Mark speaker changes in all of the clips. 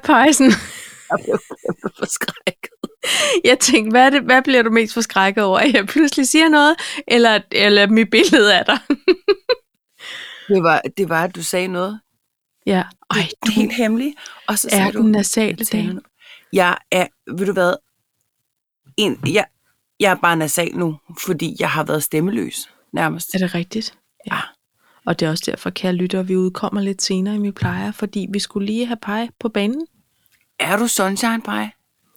Speaker 1: Pejsen.
Speaker 2: Jeg blev kæmpe forskrækket.
Speaker 1: Jeg tænkte, hvad, er det, hvad bliver du mest forskrækket over? At jeg pludselig siger noget, eller, eller mit billede af dig?
Speaker 2: Det var, det var, at du sagde noget.
Speaker 1: Ja. Ej,
Speaker 2: det er helt hemmeligt. Og så
Speaker 1: er
Speaker 2: sagde du,
Speaker 1: den nasale
Speaker 2: Jeg
Speaker 1: dame.
Speaker 2: Jeg er, ved du hvad, en, jeg, jeg er bare nasal nu, fordi jeg har været stemmeløs, nærmest.
Speaker 1: Er det rigtigt? Ja. Og det er også derfor, kære lytter, vi udkommer lidt senere, end vi plejer, fordi vi skulle lige have pege på banen.
Speaker 2: Er du sunshine pie?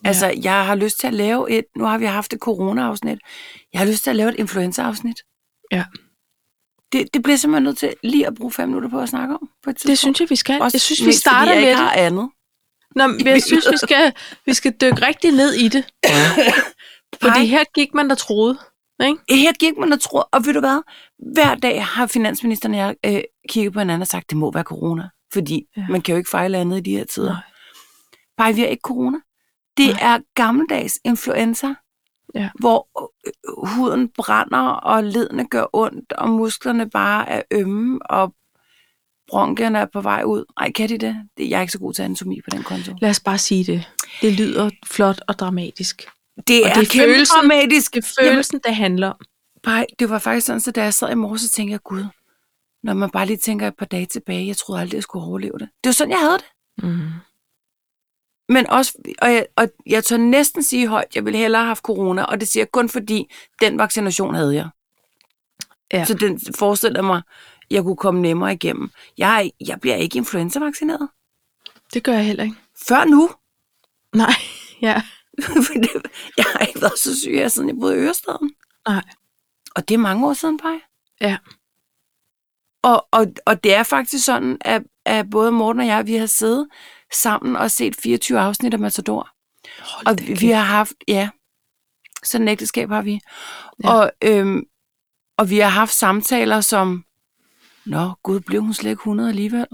Speaker 2: Altså, jeg har lyst til at lave et, nu har vi haft et corona-afsnit, jeg har lyst til at lave et influenza-afsnit.
Speaker 1: Ja.
Speaker 2: Det, det bliver simpelthen nødt til lige at bruge fem minutter på at snakke om. På et tidspunkt.
Speaker 1: Det synes jeg, vi skal.
Speaker 2: Også
Speaker 1: jeg synes, vi starter med det.
Speaker 2: har andet.
Speaker 1: Nå, men jeg synes, vi skal, vi skal dykke rigtig ned i det. Fordi her gik man der troede. Ikke?
Speaker 2: Her gik man og tror, og ved du hvad? Hver dag har finansministeren og jeg øh, kigget på hinanden og sagt, det må være corona. Fordi
Speaker 1: Ja.
Speaker 2: man kan jo ikke fejle andet i de her tider.
Speaker 1: Nej.
Speaker 2: Bare vi har ikke corona. Det
Speaker 1: Nej.
Speaker 2: er gammeldags influenza,
Speaker 1: Ja.
Speaker 2: hvor øh, huden brænder, og ledene gør ondt, og musklerne bare er ømme, og bronkierne er på vej ud. Ej, kan de det? det? Jeg er ikke så god til anatomi på den konto.
Speaker 1: Lad os bare sige det. Det lyder flot og dramatisk.
Speaker 2: Det
Speaker 1: Og
Speaker 2: er,
Speaker 1: det er følelsen-
Speaker 2: dramatisk.
Speaker 1: Det er følelsen, det handler om.
Speaker 2: Bare, det var faktisk sådan, så da jeg sad i morges, så tænkte jeg, gud, når man bare lige tænker et par dage tilbage, jeg troede aldrig, jeg skulle overleve det. Det var sådan, jeg havde det.
Speaker 1: Mm.
Speaker 2: Men også, og jeg, og jeg tør næsten sige højt, jeg ville hellere have haft corona, og det siger jeg kun fordi, den vaccination havde jeg.
Speaker 1: Ja.
Speaker 2: Så den forestiller mig, jeg kunne komme nemmere igennem. Jeg, jeg bliver ikke influenza-vaccineret.
Speaker 1: Det gør jeg heller ikke.
Speaker 2: Før nu.
Speaker 1: Nej, ja.
Speaker 2: Jeg har ikke været så syg her, siden jeg boede i Ørestaden.
Speaker 1: Nej.
Speaker 2: Og det er mange år siden, Paj.
Speaker 1: Ja.
Speaker 2: Og, og, og det er faktisk sådan, at, at både Morten og jeg, vi har siddet sammen og set 24 afsnit af Matador.
Speaker 1: Hold
Speaker 2: Og vi, vi har haft, ja, sådan et ægteskab har vi.
Speaker 1: Ja.
Speaker 2: Og, øhm, og vi har haft samtaler som, Nå, gud, blev hun slet ikke 100 alligevel?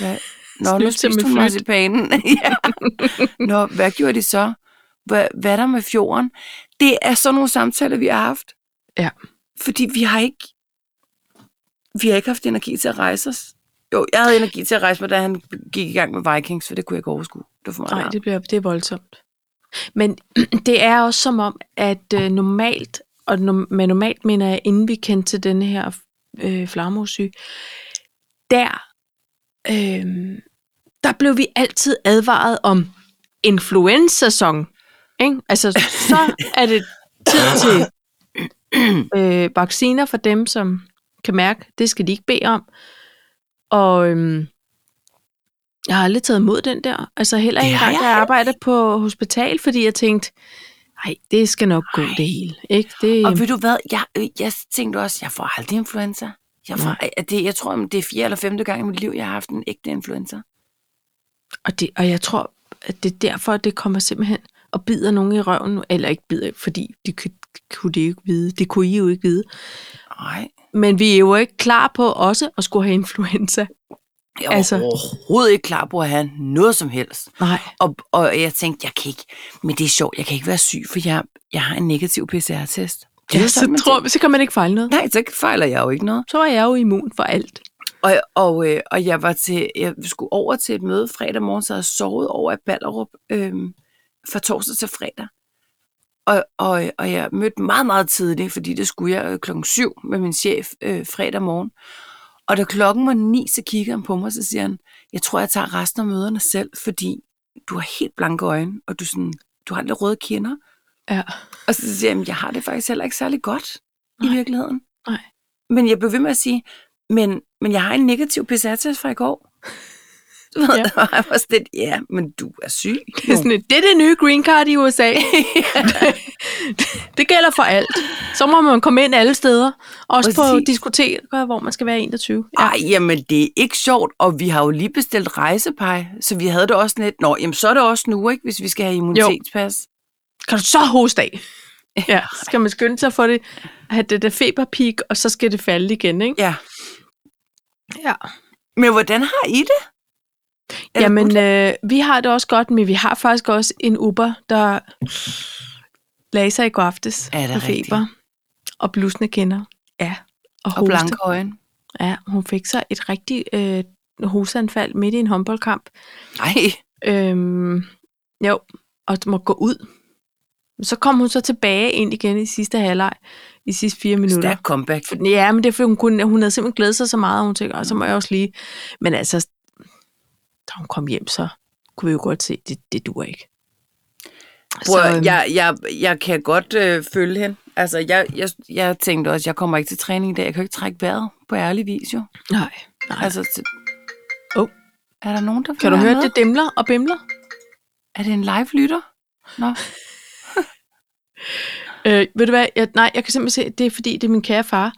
Speaker 2: Ja. Nå, nu spiste hun marcipanen. ja. Nå, hvad gjorde de så? Hvad, hvad er der med fjorden? Det er sådan nogle samtaler, vi har haft.
Speaker 1: Ja.
Speaker 2: Fordi vi har ikke, vi har ikke haft energi til at rejse os. Jo, jeg havde energi til at rejse mig, da han gik i gang med Vikings, for det kunne jeg ikke overskue. Det var for meget.
Speaker 1: Nej, det, bliver, det er voldsomt. Men det er også som om, at øh, normalt, og no- med normalt mener jeg, inden vi kendte til denne her øh, flagermussyge, der, øh, der blev vi altid advaret om influenzasæson. Ikke? Altså, så er det tid til øh, vacciner for dem, som kan mærke, det skal de ikke bede om. Og øhm, jeg har aldrig taget imod den der. Altså heller ikke engang, da jeg arbejdede på hospital, fordi jeg tænkte, nej, det skal nok gå
Speaker 2: Ej.
Speaker 1: det hele. Ikke? Det,
Speaker 2: Og ved du hvad, jeg, jeg tænkte også, jeg får aldrig influenza. Jeg, får, at det, jeg tror, det er fjerde eller femte gang i mit liv, jeg har haft en ægte influenza.
Speaker 1: og, det, og jeg tror, at det er derfor, at det kommer simpelthen og bider nogen i røven. Eller ikke bider, fordi det kunne, de jo ikke vide. Det kunne I jo ikke vide.
Speaker 2: Nej,
Speaker 1: Men vi er jo ikke klar på også at skulle have influenza.
Speaker 2: jeg er
Speaker 1: Altså-
Speaker 2: overhovedet ikke klar på at have noget som helst.
Speaker 1: Nej.
Speaker 2: Og, og jeg tænkte, jeg kan ikke, men det er sjovt, jeg kan ikke være syg, for jeg, jeg har en negativ PCR-test. Det
Speaker 1: Ja,
Speaker 2: jo sådan,
Speaker 1: så, tror,
Speaker 2: tænker.
Speaker 1: så kan man ikke fejle noget.
Speaker 2: Nej, så fejler jeg jo ikke noget.
Speaker 1: Så er jeg jo immun for alt.
Speaker 2: Og, og, øh, og jeg var til, jeg skulle over til et møde fredag morgen, så jeg sovet over i Ballerup øh, fra torsdag til fredag. Og, og, og jeg mødte meget, meget tidligt, fordi det skulle jeg øh, klokken syv med min chef øh, fredag morgen. Og da klokken var ni, så kigger han på mig, og så siger han, jeg tror, jeg tager resten af møderne selv, fordi du har helt blanke øjne, og du, sådan, du har lidt røde kinder.
Speaker 1: Ja.
Speaker 2: Og så siger jeg, jeg har det faktisk heller ikke særlig godt
Speaker 1: Nej.
Speaker 2: i virkeligheden.
Speaker 1: Nej.
Speaker 2: Men jeg blev ved med at sige, men, men jeg har en negativ PCR-test fra i går.
Speaker 1: Ja.
Speaker 2: og jeg var sådan lidt, ja, men du er syg.
Speaker 1: Det er, sådan, et, det er det nye green card i USA. det gælder for alt. Så må man komme ind alle steder. Også på
Speaker 2: Præcis.
Speaker 1: diskoteker, hvor man skal være 21. Ja.
Speaker 2: Ej, jamen det er ikke sjovt, og vi har jo lige bestilt rejsepej, så vi havde det også lidt, nå, jamen så er det også nu, ikke, hvis vi skal have immunitetspas.
Speaker 1: Kan du så hoste af? Ja, skal man skynde sig at få det, have det der feberpeak, og så skal det falde igen, ikke?
Speaker 2: Ja.
Speaker 1: Ja.
Speaker 2: Men hvordan har I det? Er det
Speaker 1: Jamen, øh, vi har det også godt, men vi har faktisk også en Uber, der lagde sig i går aftes
Speaker 2: Er det
Speaker 1: med
Speaker 2: rigtigt?
Speaker 1: feber og blusende kinder. Ja, og,
Speaker 2: og
Speaker 1: hoste.
Speaker 2: blanke øjne.
Speaker 1: Ja, hun fik så et rigtigt øh, hosteanfald midt i en håndboldkamp.
Speaker 2: Nej,
Speaker 1: Øhm, jo, og må gå ud. Så kom hun så tilbage ind igen i sidste halvleg, i sidste fire minutter.
Speaker 2: Stærk comeback.
Speaker 1: Ja, men det er fordi, hun, kunne, hun havde simpelthen glædet sig så meget, og hun tænkte, "Ej, så må jeg også lige... Men altså, da hun kom hjem, så kunne vi jo godt se, det, det duer ikke.
Speaker 2: Bror,
Speaker 1: øhm,
Speaker 2: jeg, jeg, jeg kan godt øh, følge hende. Altså, jeg, jeg, jeg tænkte også, jeg kommer ikke til træning i dag. Jeg kan ikke trække vejret på ærlig vis, jo.
Speaker 1: Nej, nej.
Speaker 2: Altså, til...
Speaker 1: Oh.
Speaker 2: Er der nogen, der
Speaker 1: Kan du høre,
Speaker 2: med?
Speaker 1: det dimler og bimler?
Speaker 2: Er det en live-lytter? Nå.
Speaker 1: Øh, ved du hvad? Jeg, nej, jeg kan simpelthen se, at det er fordi, det er min kære far.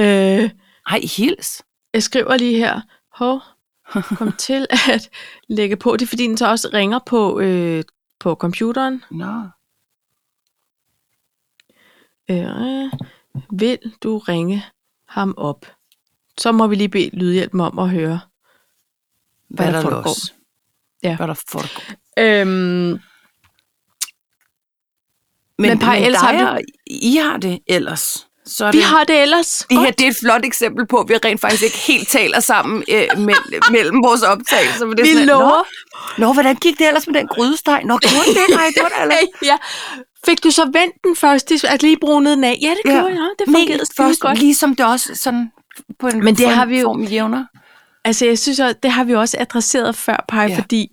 Speaker 1: Øh,
Speaker 2: Ej, hils.
Speaker 1: jeg skriver lige her, hov, kom til at lægge på. Det er fordi, den så også ringer på, øh, på computeren.
Speaker 2: Nå.
Speaker 1: Øh, vil du ringe ham op? Så må vi lige bede lydhjælpen om at høre.
Speaker 2: Hvad,
Speaker 1: Hvad
Speaker 2: er
Speaker 1: der
Speaker 2: der
Speaker 1: foregår.
Speaker 2: los?
Speaker 1: Ja.
Speaker 2: Hvad der foregår?
Speaker 1: Øhm,
Speaker 2: Men,
Speaker 1: Men, Paj,
Speaker 2: men
Speaker 1: ellers har
Speaker 2: og I har det ellers. Så er
Speaker 1: vi har det ellers
Speaker 2: det her det er et flot eksempel på, at vi rent faktisk ikke helt taler sammen øh, mellem, mellem vores optagelser. Men det er
Speaker 1: Vi
Speaker 2: sådan,
Speaker 1: lover.
Speaker 2: Nå, Nå, hvordan gik det ellers med den grydesteg? Nå, gjorde det? Nej, det var det ellers.
Speaker 1: ja. Fik du så vendt den først, at lige brunet den af? Ja, det gjorde jeg. Det fungerede
Speaker 2: først,
Speaker 1: godt.
Speaker 2: Ligesom det også sådan på en,
Speaker 1: Men det
Speaker 2: en
Speaker 1: har vi jo-
Speaker 2: form jævner.
Speaker 1: Altså, jeg synes, at det har vi også adresseret før, Paj,
Speaker 2: Ja.
Speaker 1: ja. fordi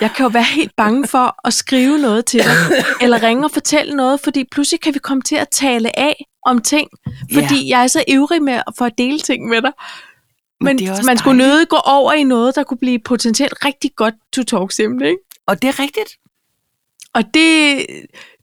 Speaker 1: jeg kan jo være helt bange for at skrive noget til dig, eller ringe og fortælle noget, fordi pludselig kan vi komme til at tale af om ting, fordi jeg er så ivrig med for at dele ting med dig.
Speaker 2: Men
Speaker 1: Men, man skulle
Speaker 2: dejligt.
Speaker 1: nødig gå over i noget, der kunne blive potentielt rigtig godt to talk emne, ikke?
Speaker 2: Og det er rigtigt.
Speaker 1: Og det,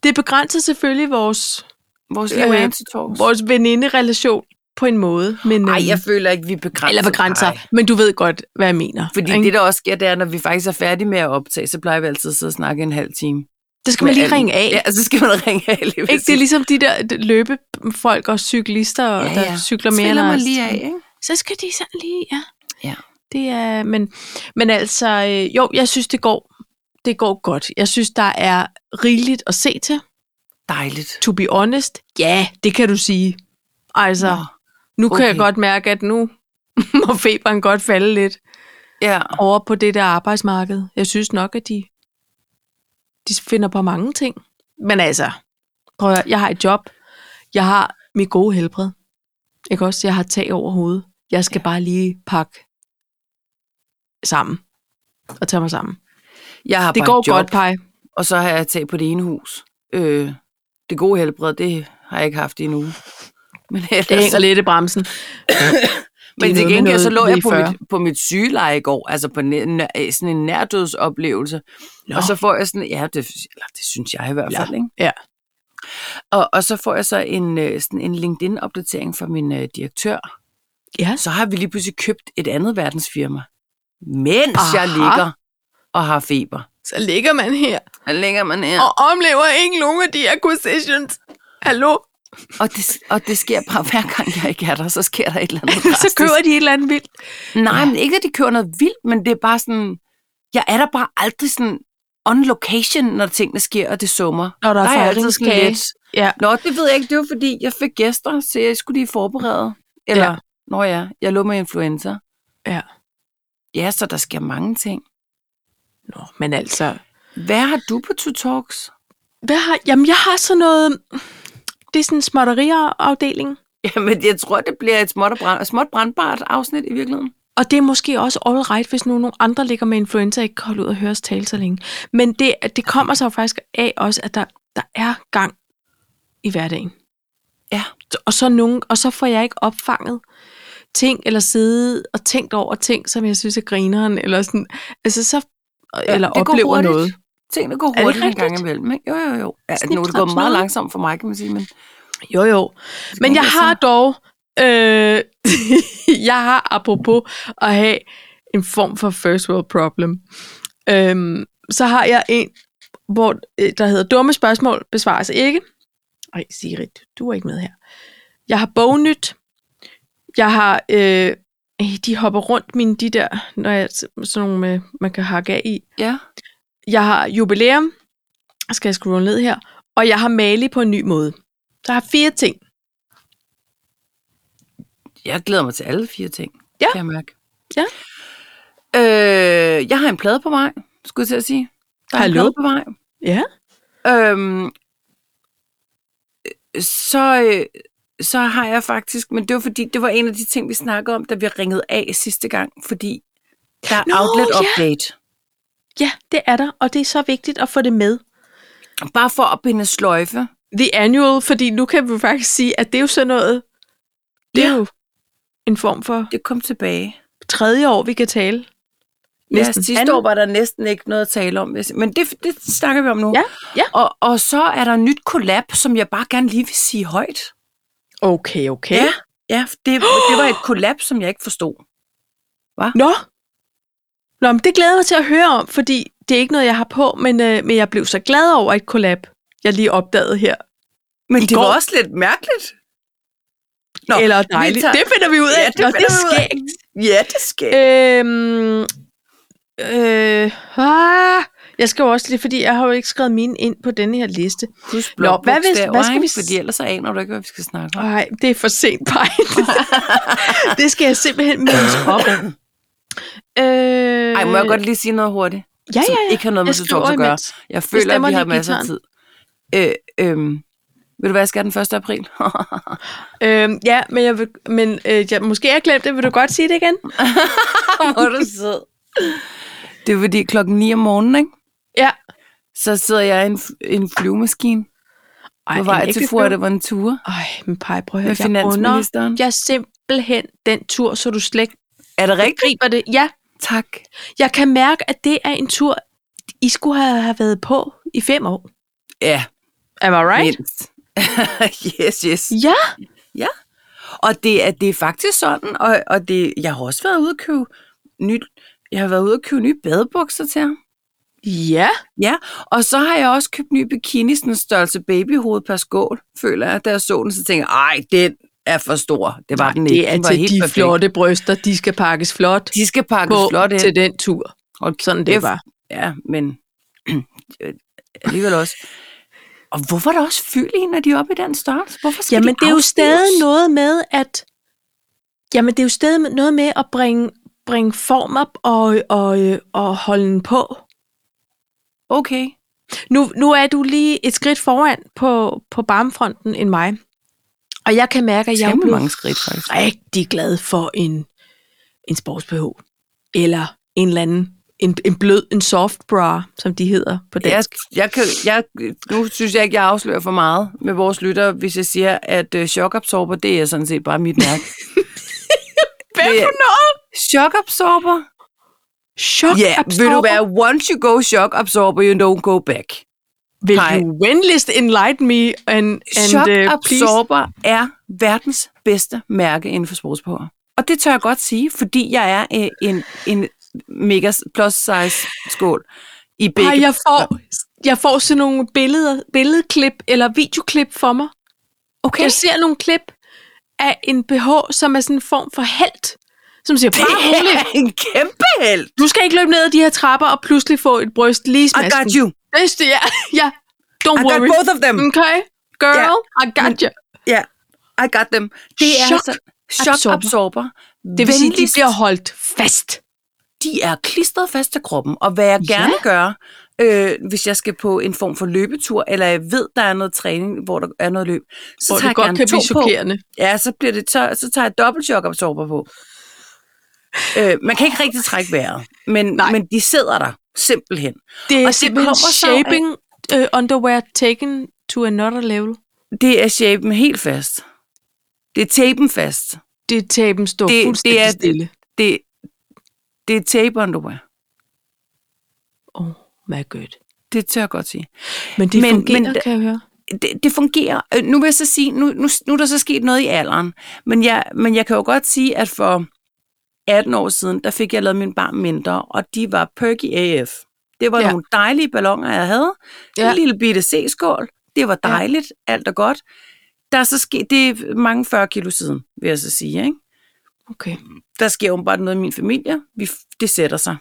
Speaker 1: det begrænser selvfølgelig vores,
Speaker 2: Vores
Speaker 1: Øh, vores veninderelation på en måde. Men,
Speaker 2: Ej,
Speaker 1: øhm,
Speaker 2: jeg føler ikke, vi begrænser.
Speaker 1: eller begrænser,
Speaker 2: Ej.
Speaker 1: men du ved godt, hvad jeg mener.
Speaker 2: Fordi
Speaker 1: ikke?
Speaker 2: det, der også sker, det er, når vi faktisk er færdige med at optage, så plejer vi altid at sidde og snakke en halv time.
Speaker 1: det skal man lige ringe af.
Speaker 2: Ja, så skal man ringe af. Lige
Speaker 1: Ikke? Det er ligesom de der løbefolk og cyklister, ja, ja. der cykler mere end os.
Speaker 2: lige af, ikke?
Speaker 1: Så skal de sådan lige, ja.
Speaker 2: Ja.
Speaker 1: Det er, men, men altså, øh, jo, jeg synes, det går, det går godt. Jeg synes, der er rigeligt at se til.
Speaker 2: Dejligt.
Speaker 1: To be honest, ja, det kan du sige. Altså,
Speaker 2: Nå,
Speaker 1: Nu kan
Speaker 2: okay.
Speaker 1: jeg godt mærke, at nu må feberen godt falde lidt
Speaker 2: Ja,
Speaker 1: over på det der arbejdsmarked. Jeg synes nok, at de, de finder på mange ting. Men altså, prøv at, jeg har et job. Jeg har mit gode helbred. Ikke også? Jeg har tag over hovedet. Jeg skal ja. bare lige pakke sammen. Og tage mig sammen.
Speaker 2: jeg har
Speaker 1: Det går
Speaker 2: job,
Speaker 1: godt, Paj.
Speaker 2: og så har jeg taget på det ene hus. Øh, det gode helbred, det har jeg ikke haft i en uge. Men ellers,
Speaker 1: Det hænger lidt i bremsen.
Speaker 2: Men til gengæld så lå jeg på
Speaker 1: V40.
Speaker 2: mit, på mit sygeleje i går, altså på nær, nær, sådan en nærdødsoplevelse.
Speaker 1: Nå.
Speaker 2: Og så får jeg sådan, ja, det, eller det synes jeg i hvert
Speaker 1: Ja.
Speaker 2: fald, ikke?
Speaker 1: Ja.
Speaker 2: Og, og så får jeg så en, øh, sådan en LinkedIn-opdatering fra min øh, direktør.
Speaker 1: Ja.
Speaker 2: Så har vi lige pludselig købt et andet verdensfirma, mens Aha. jeg ligger og har feber.
Speaker 1: Så ligger man her
Speaker 2: Så ligger man her.
Speaker 1: og oplever ikke nogen af de acquisitions. Hallo?
Speaker 2: Og det, og det sker bare hver gang, jeg ikke er der, så sker der et eller andet
Speaker 1: så køber de et eller andet vildt.
Speaker 2: Nej, men ikke, at de kører noget vildt, men det er bare sådan... Jeg er der bare aldrig sådan on location, når tingene sker, og det summer.
Speaker 1: Når der er
Speaker 2: jeg altid sådan lidt,
Speaker 1: Ja.
Speaker 2: Nå, det ved jeg ikke. Det var fordi, jeg fik gæster, så jeg skulle lige forberede. Eller,
Speaker 1: Ja.
Speaker 2: ja. nå ja, jeg lå med influenza.
Speaker 1: Ja.
Speaker 2: Ja, så der sker mange ting.
Speaker 1: Nå, men altså...
Speaker 2: Hvad har du på Two Talks?
Speaker 1: Hvad har, jamen, jeg har sådan noget... Det er sådan en småtterier-afdeling.
Speaker 2: Jamen, jeg tror, det bliver et småt, brand, småt brandbart afsnit i virkeligheden. Og
Speaker 1: det er måske også all right, hvis nu nogle andre ligger med influenza og ikke kan holde ud og høre os tale så længe. Men det, det kommer så faktisk af også, at der, der er gang i hverdagen.
Speaker 2: Ja.
Speaker 1: Og så, nogen, og så får jeg ikke opfanget ting, eller sidde og tænkt over ting, som jeg synes er grineren, eller sådan, altså så,
Speaker 2: Ja,
Speaker 1: eller oplever noget.
Speaker 2: Tingene går hurtigt en gang imellem. Ikke? Jo, jo, jo. Ja,
Speaker 1: Snip,
Speaker 2: nu er det gået meget langsomt for mig, kan man sige. Men
Speaker 1: Jo, jo. Men jeg har dog, øh, jeg har apropos at have en form for first world problem, øhm, så har jeg en, hvor øh, der hedder dumme spørgsmål besvares ikke. Ej, Sigrid, du er ikke med her. Jeg har bognyt. Jeg har, øh, øh, de hopper rundt mine, de der, når jeg, sådan nogle, med, man kan hakke af i.
Speaker 2: Ja.
Speaker 1: Jeg har jubilæum, skal jeg scrolle ned her, og jeg har Mali på en ny måde. Så jeg har fire ting.
Speaker 2: Jeg glæder mig til alle fire ting,
Speaker 1: Ja.
Speaker 2: kan jeg mærke.
Speaker 1: Ja.
Speaker 2: Øh, jeg har en plade på mig. skulle jeg til at sige. Der er
Speaker 1: Hallo?
Speaker 2: en på vej.
Speaker 1: Ja.
Speaker 2: Øhm, så, øh, så har jeg faktisk, men det var fordi, det var en af de ting, vi snakkede om, da vi ringede af sidste gang, fordi der er
Speaker 1: Nå,
Speaker 2: outlet update.
Speaker 1: Ja, det er der, og det er så vigtigt at få det med.
Speaker 2: Bare for at binde sløjfe.
Speaker 1: The annual, fordi nu kan vi faktisk sige, at det er jo sådan noget, det er
Speaker 2: Ja.
Speaker 1: jo en form for
Speaker 2: Det kom tilbage.
Speaker 1: tredje år, vi kan tale.
Speaker 2: Ja,
Speaker 1: Næsten.
Speaker 2: sidste
Speaker 1: Andet.
Speaker 2: år var der næsten ikke noget at tale om, men det, det snakker vi om nu.
Speaker 1: Ja, ja.
Speaker 2: Og, og så er der nyt collab, som jeg bare gerne lige vil sige højt.
Speaker 1: Okay, okay.
Speaker 2: Ja, ja det, det var et collab, som jeg ikke forstod.
Speaker 1: Nå. Nå, men det glæder jeg mig til at høre om, fordi det er ikke noget, jeg har på, men, øh, men jeg blev så glad over et collab, jeg lige opdagede her.
Speaker 2: Men
Speaker 1: I
Speaker 2: det
Speaker 1: går-
Speaker 2: var også lidt mærkeligt.
Speaker 1: Nå, Eller dejligt.
Speaker 2: tager-
Speaker 1: Det finder vi ud af.
Speaker 2: Ja, det
Speaker 1: Nå, det er skægt.
Speaker 2: Ja, det skal.
Speaker 1: Øhm, øh, ah, jeg skal jo også lige, fordi jeg har jo ikke skrevet mine ind på denne her liste.
Speaker 2: Husk
Speaker 1: Nå, hvad hvis- hvad skal vi
Speaker 2: Fordi ellers så aner du ikke, hvad vi skal snakke om.
Speaker 1: Nej, det er for sent, Paj. det skal jeg simpelthen mindes op. Øh,
Speaker 2: Ej, må jeg godt lige sige noget hurtigt?
Speaker 1: Ja, ja, ja.
Speaker 2: ikke har noget med
Speaker 1: Jeg
Speaker 2: Tutorials at gøre. Jeg føler, at vi har masser af tid. Øh, øhm, ved du jeg skal den 1. april?
Speaker 1: Øhm, ja, men, jeg vil, men øh, jeg, måske jeg glemt det. Vil du godt sige det igen?
Speaker 2: Hvor du sød. Det er fordi klokken 9 om morgenen, ikke?
Speaker 1: Ja.
Speaker 2: Så sidder jeg i en, en flyvemaskine
Speaker 1: Ej,
Speaker 2: på vej til Fuerteventura
Speaker 1: Ej, men Paj, prøv at høre.
Speaker 2: med
Speaker 1: Jeg
Speaker 2: finansministeren.
Speaker 1: under jeg simpelthen den tur, så du slet
Speaker 2: Er det rigtigt?
Speaker 1: griber det. Ja,
Speaker 2: Tak.
Speaker 1: jeg kan mærke, at det er en tur, I skulle have, været på i fem år.
Speaker 2: Ja,
Speaker 1: Am I right?
Speaker 2: mindst. yes, yes.
Speaker 1: Ja.
Speaker 2: Ja. Og det er, det er faktisk sådan, og, og det, jeg har også været ude at købe nyt, jeg har været ude at købe nye badebukser til ham.
Speaker 1: Ja.
Speaker 2: Ja, og så har jeg også købt ny bikini, sådan en størrelse babyhoved per skål, føler jeg. Da jeg så den, så tænker jeg, ej, den er for stor. Det var den ikke.
Speaker 1: Det er
Speaker 2: Den var
Speaker 1: til
Speaker 2: helt
Speaker 1: de
Speaker 2: perfekt.
Speaker 1: flotte bryster, de skal pakkes flot
Speaker 2: De skal pakkes
Speaker 1: på
Speaker 2: flot ind.
Speaker 1: til den tur.
Speaker 2: Og
Speaker 1: Sådan det var.
Speaker 2: Ja, men alligevel også. Og hvorfor er der også fyld i, når de er oppe i den størrelse? Hvorfor skal
Speaker 1: Jamen,
Speaker 2: de
Speaker 1: det er jo stadig noget med, at... Jamen, det er jo stadig noget med at bringe, bringe form op og, og, og holde den på.
Speaker 2: Okay.
Speaker 1: Nu, nu er du lige et skridt foran på, på barmfronten end mig. Og jeg kan mærke, at jeg er
Speaker 2: mange skridt, faktisk.
Speaker 1: rigtig glad for en, en sports Eller en eller anden, en, en blød, en soft bra, som de hedder på
Speaker 2: Jeg,
Speaker 1: dansk.
Speaker 2: jeg kan, jeg, nu synes jeg ikke, jeg afslører for meget med vores lyttere, hvis jeg siger, at uh, chokabsorber, det er sådan set bare mit mærke.
Speaker 1: Hvad for noget?
Speaker 2: chokabsorber?
Speaker 1: Shock
Speaker 2: Ja, yeah, vil du være, once you go shock absorber, you don't go back.
Speaker 1: Vil
Speaker 2: Nej.
Speaker 1: du venligst enlighten me and, and
Speaker 2: Shock
Speaker 1: uh, please?
Speaker 2: Absorber er verdens bedste mærke inden for sportsbehører. Og det tør jeg godt sige, fordi jeg er øh, en, en mega plus size skål i begge.
Speaker 1: Ej, jeg får, jeg får sådan nogle billeder, billedklip eller videoklip for mig.
Speaker 2: okay.
Speaker 1: Jeg ser nogle klip af en BH, som er sådan en form for held, som siger,
Speaker 2: Det
Speaker 1: bare roligt,
Speaker 2: er en kæmpe held.
Speaker 1: du skal ikke løbe ned ad de her trapper og pludselig få et bryst lige i
Speaker 2: I
Speaker 1: smasken.
Speaker 2: got you.
Speaker 1: Er det, ja. ja. Don't
Speaker 2: I got
Speaker 1: worry.
Speaker 2: both of them.
Speaker 1: Okay, girl, I got you.
Speaker 2: Ja, I got them. Det er
Speaker 1: Shock
Speaker 2: altså shock
Speaker 1: absorber.
Speaker 2: absorber.
Speaker 1: Det vil sige, de bliver holdt fast.
Speaker 2: de er klistret fast til kroppen, og hvad jeg
Speaker 1: Ja.
Speaker 2: gerne gør, øh, hvis jeg skal på en form for løbetur, eller jeg ved, der er noget træning, hvor der er noget løb, så
Speaker 1: Hvor
Speaker 2: tager jeg
Speaker 1: det godt
Speaker 2: gerne
Speaker 1: kan
Speaker 2: to
Speaker 1: blive
Speaker 2: på.
Speaker 1: chokerende.
Speaker 2: Ja, så, bliver det, så, så tager jeg dobbelt chokabsorber på. Øh, man kan ikke rigtig trække vejret, men,
Speaker 1: Nej.
Speaker 2: men de sidder der simpelthen.
Speaker 1: Det er
Speaker 2: Og det kommer så af-
Speaker 1: shaping uh, underwear taken to another level.
Speaker 2: Det er shapen helt fast. Det er tapen fast.
Speaker 1: Det er taben står
Speaker 2: Det- det
Speaker 1: fuldstændig
Speaker 2: er-
Speaker 1: stille.
Speaker 2: Det, det er tape underwear.
Speaker 1: Oh my god.
Speaker 2: Det tør jeg godt sige.
Speaker 1: Men det
Speaker 2: Men-
Speaker 1: men, fungerer,
Speaker 2: men-
Speaker 1: kan jeg høre.
Speaker 2: det, det fungerer. Øh, Nu vil jeg så sige, nu, nu, nu er der så sket noget i alderen, men jeg, men jeg kan jo godt sige, at for 18 år siden, der fik jeg lavet min barn mindre, og de var perky AF. Det var ja. Nogle dejlige ballonger, jeg havde. Ja. En lille bitte C-skål. Det var dejligt, ja. alt er godt. Der er så sket, det er mange 40 kilo siden, vil jeg så sige. Ikke?
Speaker 1: Okay.
Speaker 2: Der sker åbenbart noget i min familie. Vi, det sætter sig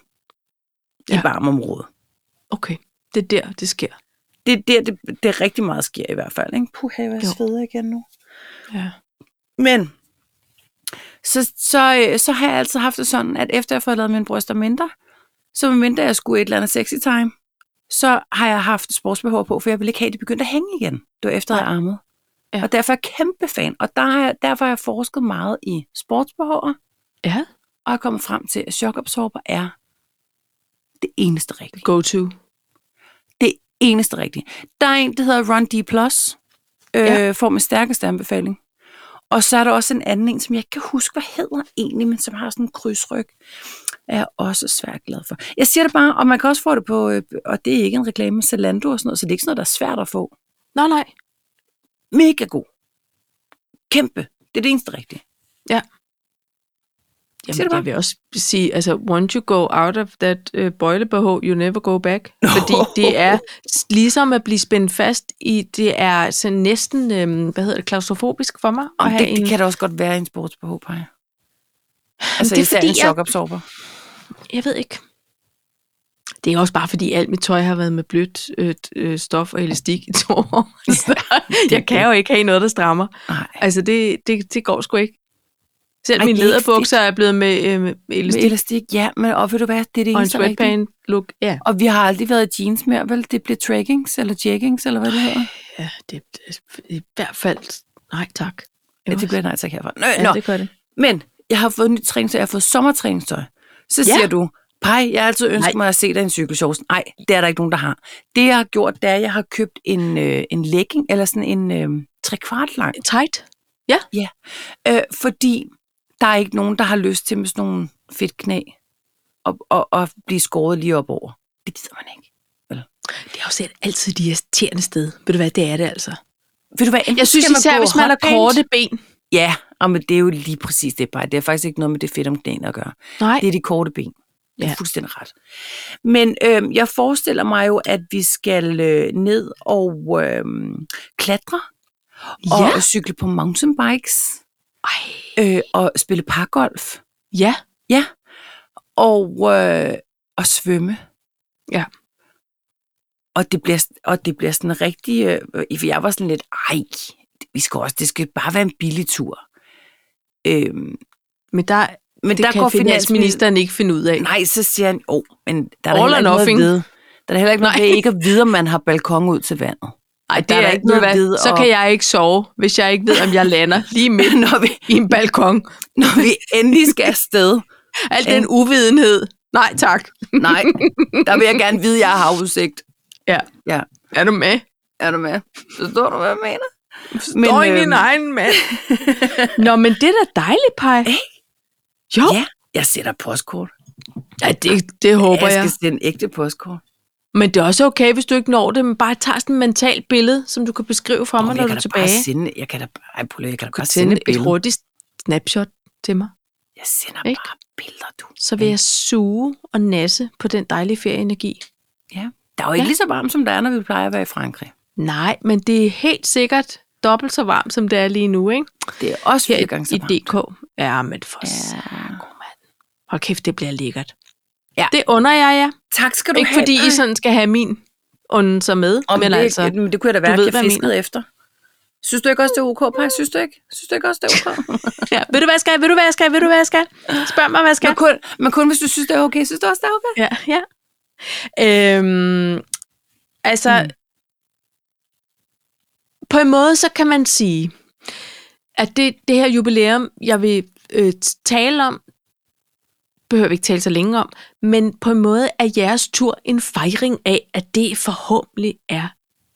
Speaker 2: ja. i barmområdet.
Speaker 1: Okay. Det er der, det sker.
Speaker 2: Det er der, det, det er rigtig meget sker i hvert fald. Ikke? Puh, jeg
Speaker 1: Jo.
Speaker 2: sveder igen nu.
Speaker 1: Ja.
Speaker 2: Men så, så, øh, så har jeg altid haft det sådan, at efter jeg har fået lavet mine bryster mindre, så medmindre jeg skulle et eller andet sexy time, så har jeg haft sportsbehov på, for jeg ville ikke have, at det begyndte at hænge igen. Det var efter, jeg armet.
Speaker 1: Ja.
Speaker 2: Og derfor er jeg kæmpe fan. Og der har jeg, derfor har jeg forsket meget i sportsbehover,
Speaker 1: Ja.
Speaker 2: og er kommet frem til, at chokabsorber er det eneste rigtige.
Speaker 1: Go to.
Speaker 2: Det eneste rigtige. Der er en, der hedder Run D+, øh,
Speaker 1: Ja.
Speaker 2: får med stærkeste anbefaling. Og så er der også en anden en, som jeg ikke kan huske, hvad hedder egentlig, men som har sådan en krydsryg. Er jeg også svært glad for. Jeg siger det bare, og man kan også få det på, øh, og det er ikke en reklame, Zalando og sådan noget, så det er ikke sådan noget, der er svært at få.
Speaker 1: Nå, nej.
Speaker 2: Mega god. Kæmpe. Det er det eneste rigtige. Siger
Speaker 1: Jamen,
Speaker 2: du bare?
Speaker 1: jeg vil også sige, altså, once you go out of that uh, boilebehov, you never go back. Fordi det er ligesom at blive spændt fast i, det er så næsten, øhm, hvad hedder det, klaustrofobisk for mig.
Speaker 2: Og
Speaker 1: at
Speaker 2: det,
Speaker 1: have
Speaker 2: det
Speaker 1: en,
Speaker 2: kan da også godt være en sportsbehov, Paj. Altså
Speaker 1: det er fordi,
Speaker 2: en
Speaker 1: jeg-
Speaker 2: chokabsorber.
Speaker 1: Jeg ved ikke. Det er også bare, fordi alt mit tøj har været med blødt øh, øh, stof og elastik i to år. Så jeg kan jo ikke have noget, der strammer.
Speaker 2: Nej.
Speaker 1: Altså, det, det, det går sgu ikke. Selv
Speaker 2: Ej,
Speaker 1: mine
Speaker 2: er
Speaker 1: læderbukser er blevet med, øh, med
Speaker 2: Med
Speaker 1: elastik,
Speaker 2: elastik, ja, men og ved du hvad, det er det
Speaker 1: og en
Speaker 2: eneste
Speaker 1: sweatpant look. Ja,
Speaker 2: Og vi har aldrig været i jeans mere, vel? Det bliver traggings eller jeggings, eller hvad det hedder.
Speaker 1: ja det, det, i hvert fald, nej tak.
Speaker 2: Ja, det bliver nej tak herfra. Nå,
Speaker 1: ja,
Speaker 2: nå.
Speaker 1: det gør det.
Speaker 2: Men jeg har fået nyt træningstøj, jeg har fået sommertræningstøj. Så
Speaker 1: Ja.
Speaker 2: siger du, Pej, jeg har altid ønsket
Speaker 1: Nej.
Speaker 2: mig at se dig i en cykelshorts. Nej, det er der ikke nogen, der har. Det jeg har gjort, det er, at jeg har købt en, øh, en legging, eller sådan en øh, trekvart lang.
Speaker 1: Tight.
Speaker 2: Øh, fordi der er ikke nogen, der har lyst til med sådan nogle fedt knæ og, og, og blive skåret lige op over. Det gider man ikke.
Speaker 1: Det er også altid de irriterende sted. Ved du hvad, det er det altså.
Speaker 2: Ved du hvad,
Speaker 1: Jeg synes
Speaker 2: man
Speaker 1: især, hvis man har korte ben.
Speaker 2: Ja, og men det er jo lige præcis det, bare. Det er faktisk ikke noget med det fedt om knæene at gøre.
Speaker 1: Nej,
Speaker 2: Det er de korte ben. Det er
Speaker 1: ja.
Speaker 2: fuldstændig ret. Men øh, jeg forestiller mig jo, at vi skal øh, ned og øh, klatre og
Speaker 1: ja.
Speaker 2: cykle på mountainbikes
Speaker 1: Ej.
Speaker 2: øh, og spille pargolf.
Speaker 1: Ja.
Speaker 2: Ja. Og, øh, og svømme.
Speaker 1: Ja.
Speaker 2: Og det bliver, og det bliver sådan en rigtig... Øh, jeg var sådan lidt, ej, vi skal også, det skal bare være en billig tur. Øhm,
Speaker 1: Men der,
Speaker 2: men
Speaker 1: det
Speaker 2: der
Speaker 1: kan
Speaker 2: går
Speaker 1: finansministeren ikke finde ud af.
Speaker 2: Nej, så siger han, åh, oh, men der er
Speaker 1: All
Speaker 2: der heller ikke noget ved. Der er heller ikke noget ved ikke at vide, om man har balkon ud til vandet.
Speaker 1: Ej, det
Speaker 2: der er
Speaker 1: er, ikke noget hvad,
Speaker 2: ved
Speaker 1: Så
Speaker 2: at-
Speaker 1: kan jeg ikke sove, hvis jeg ikke ved, om jeg lander lige midt
Speaker 2: når, vi,
Speaker 1: i en balkon.
Speaker 2: når vi endelig skal afsted.
Speaker 1: Al den uvidenhed. Nej, tak.
Speaker 2: Nej, der vil jeg gerne vide, at jeg har havudsigt.
Speaker 1: Ja.
Speaker 2: Ja.
Speaker 1: Er du med?
Speaker 2: Er du med? Forstår du, hvad jeg mener?
Speaker 1: Står i din
Speaker 2: øhm,
Speaker 1: egen mand. Nå, men det er da dejligt, Paj. Jo,
Speaker 2: Ja, jeg sætter postkort.
Speaker 1: ja, det, det håber
Speaker 2: jeg
Speaker 1: jeg.
Speaker 2: skal sende ægte postkort.
Speaker 1: Men det er også okay, hvis du ikke når det, men bare tager sådan et mentalt billede, som du kan beskrive for mig,
Speaker 2: Nå,
Speaker 1: når
Speaker 2: jeg
Speaker 1: du er tilbage.
Speaker 2: sende, jeg kan da bare, lige, jeg kan da bare sende et billede.
Speaker 1: hurtigt snapshot til mig.
Speaker 2: Jeg sender
Speaker 1: Ikke?
Speaker 2: bare billeder, du.
Speaker 1: Så vil jeg suge og nasse på den dejlige ferieenergi.
Speaker 2: Ja. Der er jo ikke
Speaker 1: Ja.
Speaker 2: lige så varmt, som der er, når vi plejer at være i Frankrig.
Speaker 1: Nej, men det er helt sikkert dobbelt så varmt, som det er lige nu, ikke?
Speaker 2: Det er også fire gange så
Speaker 1: i
Speaker 2: varmt.
Speaker 1: DK. Ja, men for
Speaker 2: Ja.
Speaker 1: ja. mand. Hold kæft, det bliver lækkert.
Speaker 2: Ja.
Speaker 1: Det under jeg jer.
Speaker 2: Tak skal du
Speaker 1: Ikke
Speaker 2: have.
Speaker 1: fordi I sådan skal have min unden sig med,
Speaker 2: Om
Speaker 1: men
Speaker 2: det,
Speaker 1: altså...
Speaker 2: altså, det kunne jeg da være, at jeg fiskede efter. Synes du ikke også, det er ok, Paj? Synes du ikke? Synes du ikke også, det er ok?
Speaker 1: Ja, ved du hvad jeg skal? Ved du hvad jeg skal? Ved du hvad jeg skal? Spørg mig, hvad jeg skal.
Speaker 2: men, kun, men kun hvis du synes, det er okay. Synes du også, det er okay?
Speaker 1: Ja, ja. Øhm, altså, mm. på en måde, så kan man sige, at det, det her jubilæum, jeg vil øh, tale om, behøver vi ikke tale så længe om, men på en måde er jeres tur en fejring af, at det forhåbentlig er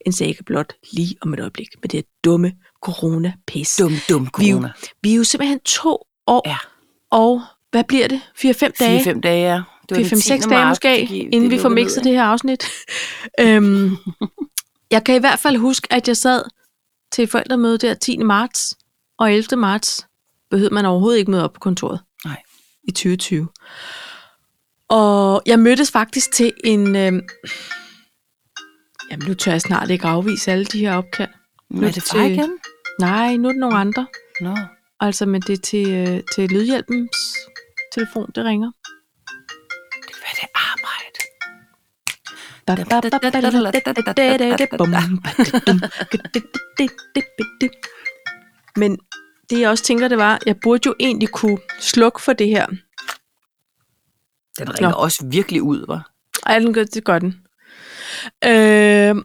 Speaker 1: en saga blot lige om et øjeblik med det dumme corona-pis.
Speaker 2: Dum, dum
Speaker 1: Vi
Speaker 2: corona.
Speaker 1: vi er jo simpelthen to år,
Speaker 2: Ja.
Speaker 1: og hvad bliver det? 4-5 dage?
Speaker 2: 4-5 dage, ja. Det var den
Speaker 1: 4-5-6
Speaker 2: 10.
Speaker 1: dage måske,
Speaker 2: det gik-
Speaker 1: inden vi
Speaker 2: det
Speaker 1: får mixet det her afsnit. øhm, jeg kan i hvert fald huske, at jeg sad til forældremøde der 10. marts, og 11. marts behøvede man overhovedet ikke møde op på kontoret. I 2020. Og jeg mødtes faktisk til en... Øhm, jamen, nu tør jeg snart ikke afvise alle de her opkald.
Speaker 2: Men er det far igen?
Speaker 1: Nej, nu er det nogle andre.
Speaker 2: Nå.
Speaker 1: Altså, men det er til, øh, til Lydhjælpens telefon, det ringer.
Speaker 2: Det kan være, det er arbejde.
Speaker 1: Men det jeg også tænker, det var, jeg burde jo egentlig kunne slukke for det her
Speaker 2: Den ringer
Speaker 1: Nå.
Speaker 2: også virkelig ud, var.
Speaker 1: Ej, den gør, det gør den. Øh,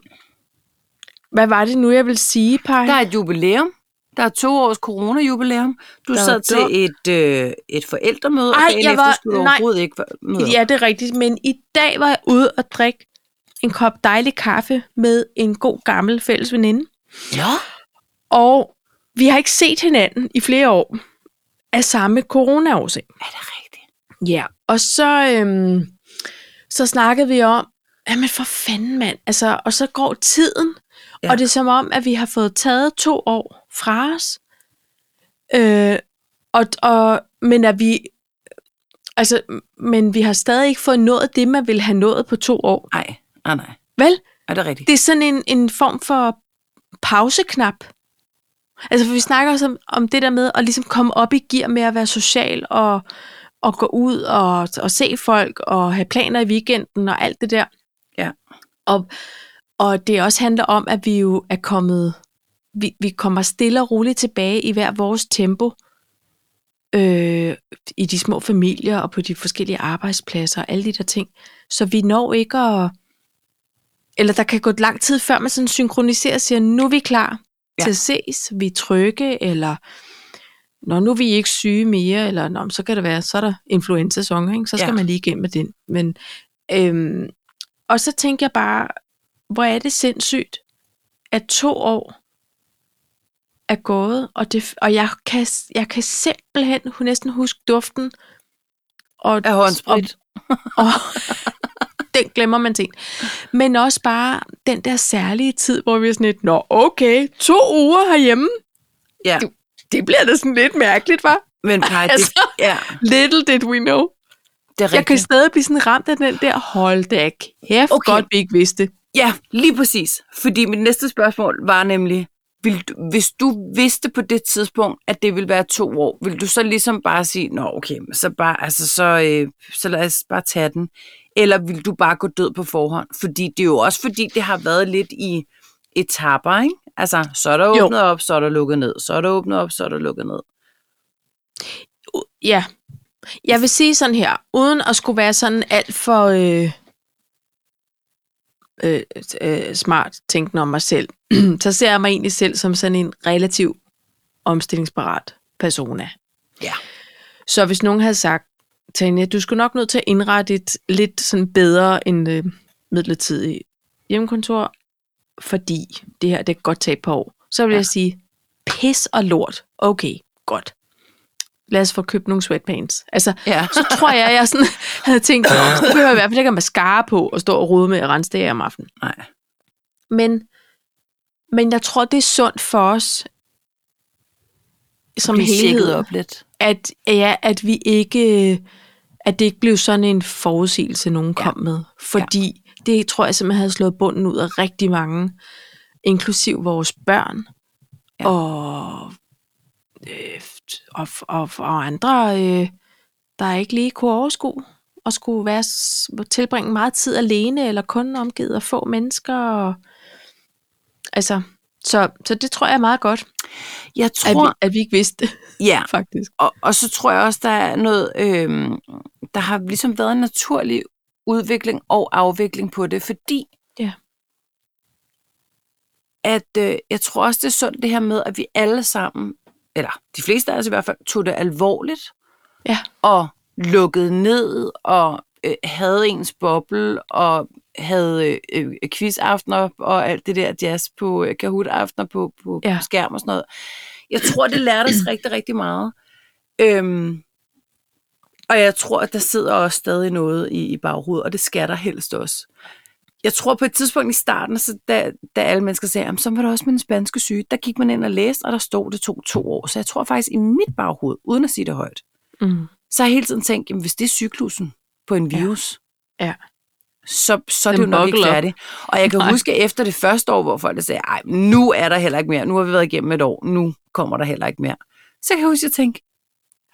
Speaker 1: hvad var det nu, jeg vil sige, Paj?
Speaker 2: Der er et jubilæum. Der er to års corona-jubilæum. Du
Speaker 1: Der
Speaker 2: sad til et, øh, et forældremøde,
Speaker 1: Ej,
Speaker 2: og dagen
Speaker 1: jeg
Speaker 2: efter
Speaker 1: var-
Speaker 2: skulle du
Speaker 1: nej.
Speaker 2: overhovedet ikke møde.
Speaker 1: Ja, det er rigtigt. Men i dag var jeg ude og drikke en kop dejlig kaffe med en god gammel fælles veninde.
Speaker 2: Ja.
Speaker 1: Og vi har ikke set hinanden i flere år af samme corona-årsag.
Speaker 2: Er det rigtigt?
Speaker 1: Ja, og så, øhm, så snakkede vi om, jamen for fanden mand, altså, og så går tiden,
Speaker 2: Ja.
Speaker 1: og det er som om, at vi har fået taget to år fra os, øh, og, og, men at vi, altså, men vi har stadig ikke fået nået det, man ville have nået på to år.
Speaker 2: Nej, nej, nej.
Speaker 1: Vel?
Speaker 2: Er det rigtigt?
Speaker 1: Det er sådan en, en form for pauseknap. Altså, for vi snakker også om, om det der med at ligesom komme op i gear med at være social og, og gå ud og, og se folk og have planer i weekenden og alt det der.
Speaker 2: Ja.
Speaker 1: Og, og det også handler om, at vi jo er kommet, vi, vi kommer stille og roligt tilbage i hver vores tempo øh, i de små familier og på de forskellige arbejdspladser og alle de der ting. Så vi når ikke at... Eller der kan gå lang tid, før man sådan synkroniserer og siger, nu er vi klar
Speaker 2: Ja.
Speaker 1: til at ses, vi er trygge, eller når nu er vi ikke syge mere, eller nå, så kan det være, så er der influenza-sæson, ikke? så skal
Speaker 2: ja.
Speaker 1: man lige igennem med den. Men, øhm, og så tænker jeg bare, hvor er det sindssygt, at to år er gået, og, det, og jeg, kan, jeg kan simpelthen næsten huske duften. Og,
Speaker 2: Af håndsprit.
Speaker 1: Og, og den glemmer man ting. Men også bare den der særlige tid, hvor vi er sådan lidt, nå okay, to uger herhjemme,
Speaker 2: Ja,
Speaker 1: det bliver da sådan lidt mærkeligt, var?
Speaker 2: men det,
Speaker 1: Altså,
Speaker 2: ja,
Speaker 1: Little did we know.
Speaker 2: det er
Speaker 1: Jeg kan stadig blive sådan ramt af den der, hold da kæft,
Speaker 2: Okay.
Speaker 1: godt vi ikke vidste.
Speaker 2: Ja, lige præcis. Fordi mit næste spørgsmål var nemlig, vil du, hvis du vidste på det tidspunkt, at det ville være to år, vil du så ligesom bare sige, nå okay, så, bare, altså, så, øh, så lad os bare tage den. Eller vil du bare gå død på forhånd? Fordi det er jo også fordi, det har været lidt i etapper, ikke? Altså, så er der
Speaker 1: Jo.
Speaker 2: åbnet op, så er der lukket ned. Så er der åbnet op, så er der lukket ned.
Speaker 1: Ja. Jeg vil sige sådan her, uden at skulle være sådan alt for øh, øh, øh, smart tænkende om mig selv, så ser jeg mig egentlig selv som sådan en relativ omstillingsparat persona.
Speaker 2: Ja.
Speaker 1: Så hvis nogen havde sagt, Tanja, du skulle nok nødt til at indrette et lidt sådan bedre end øh, midlertidigt hjemmekontor, fordi det her, det kan godt tage et par år. Så vil
Speaker 2: Ja.
Speaker 1: jeg sige, pis og lort. Okay, godt. Lad os få købt nogle sweatpants. Altså,
Speaker 2: Ja.
Speaker 1: så tror jeg, jeg sådan havde tænkt, så behøver jeg i hvert fald ikke at mascara på og stå og rode med at rense det om aftenen.
Speaker 2: Nej.
Speaker 1: Men, men jeg tror, det er sundt for os som helhed,
Speaker 2: op lidt.
Speaker 1: at, ja, at vi ikke, at det ikke blev sådan en forudsigelse, nogen
Speaker 2: Ja.
Speaker 1: kom med. Fordi det tror jeg simpelthen havde slået bunden ud af rigtig mange, inklusiv vores børn
Speaker 2: Ja.
Speaker 1: og, øh, og, og, og andre, øh, der ikke lige kunne overskue og skulle være, tilbringe meget tid alene, eller kun omgivet af få mennesker. Og, altså, så, så det tror jeg er meget godt,
Speaker 2: Jeg
Speaker 1: at
Speaker 2: tror,
Speaker 1: vi, at vi ikke vidste det,
Speaker 2: ja,
Speaker 1: faktisk.
Speaker 2: og, og så tror jeg også, der er noget, øh, der har ligesom været en naturlig udvikling og afvikling på det, fordi
Speaker 1: Ja.
Speaker 2: at øh, jeg tror også, det er sundt det her med, at vi alle sammen, eller de fleste af os i hvert fald, tog det alvorligt
Speaker 1: Ja.
Speaker 2: og lukkede ned og øh, havde ens boble og havde øh, øh, quizaftener og alt det der jazz på øh, Kahoot-aftener på, på, ja.
Speaker 1: Ja.
Speaker 2: på skærm og sådan noget. Jeg tror, det lærte os rigtig, rigtig meget. Øhm, og jeg tror, at der sidder også stadig noget i, i baghovedet, og det skal der helst også. Jeg tror på et tidspunkt i starten, så da, da alle mennesker sagde, "Jamen, så var der også med den spanske syge, der gik man ind og læste, og der stod, det tog to år. Så jeg tror faktisk i mit baghoved, uden at sige det højt,
Speaker 1: Mm.
Speaker 2: så har jeg hele tiden tænkt, jamen, hvis det er cyklusen på en
Speaker 1: Ja.
Speaker 2: virus,
Speaker 1: Ja.
Speaker 2: Så, så er det jo nok ikke færdigt. Og jeg kan
Speaker 1: Nej.
Speaker 2: huske efter det første år, hvor folk sagde, ej, nu er der heller ikke mere. Nu har vi været igennem et år. Nu kommer der heller ikke mere. Så kan jeg huske, at jeg tænkte,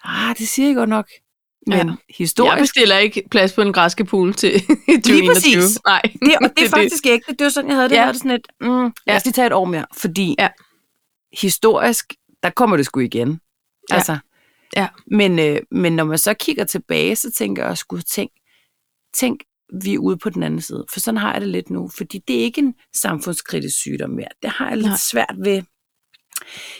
Speaker 2: ah, det siger jeg godt nok. Men
Speaker 1: Ja.
Speaker 2: ja.
Speaker 1: Jeg
Speaker 2: historisk,
Speaker 1: bestiller ikke plads på en græske pool til 2021.
Speaker 2: præcis.
Speaker 1: Nej,
Speaker 2: det, og det er faktisk ikke det. Det var sådan, jeg havde det.
Speaker 1: Ja.
Speaker 2: Jeg havde det sådan et, mm, lad os
Speaker 1: Ja.
Speaker 2: lige tage et år mere. Fordi
Speaker 1: Ja.
Speaker 2: historisk, der kommer det sgu igen.
Speaker 1: Ja.
Speaker 2: Altså,
Speaker 1: Ja.
Speaker 2: Men, øh, men når man så kigger tilbage, så tænker jeg også, gud, tænk, tænk, vi er ude på den anden side. For sådan har jeg det lidt nu. Fordi det er ikke en samfundskritisk sygdom mere. Det har jeg lidt
Speaker 1: Nej.
Speaker 2: svært ved.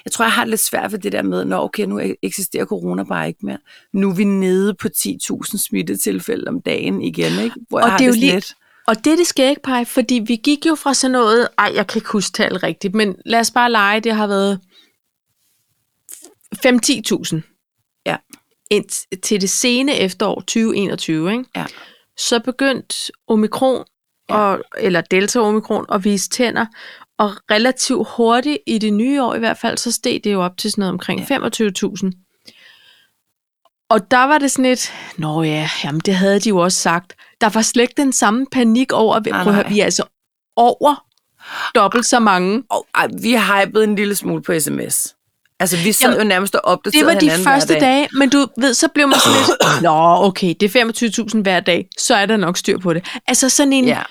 Speaker 2: Jeg tror, jeg har det lidt svært ved det der med, når okay, nu eksisterer corona bare ikke mere. Nu er vi nede på 10.000 smittetilfælde om dagen igen, ikke? Hvor jeg
Speaker 1: Og
Speaker 2: har
Speaker 1: det er jo lige-
Speaker 2: lidt,
Speaker 1: Og det er det skal ikke pege, fordi vi gik jo fra sådan noget, ej, jeg kan ikke huske tallet rigtigt, men lad os bare lege, det har været 5-10.000
Speaker 2: Ja.
Speaker 1: ind til det sene efterår 2021, ikke?
Speaker 2: Ja.
Speaker 1: Så begyndte omikron, og, eller delta-omikron, at vise tænder, og relativt hurtigt i det nye år i hvert fald, så steg det jo op til sådan noget omkring
Speaker 2: Ja.
Speaker 1: 25.000. Og der var det sådan et, nå ja, jamen det havde de jo også sagt. Der var slet ikke den samme panik over,
Speaker 2: Nej,
Speaker 1: prøv at høre,
Speaker 2: nej.
Speaker 1: vi er altså over dobbelt så mange.
Speaker 2: Og, ej, vi har hypet en lille smule på sms. Altså, vi sad
Speaker 1: Jamen,
Speaker 2: jo nærmest og opdaterede
Speaker 1: Det var de første
Speaker 2: dag.
Speaker 1: dage, men du ved, så blev man sådan lidt, nå okay, det er 25.000 hver dag, så er der nok styr på det. Altså sådan en,
Speaker 2: Ja.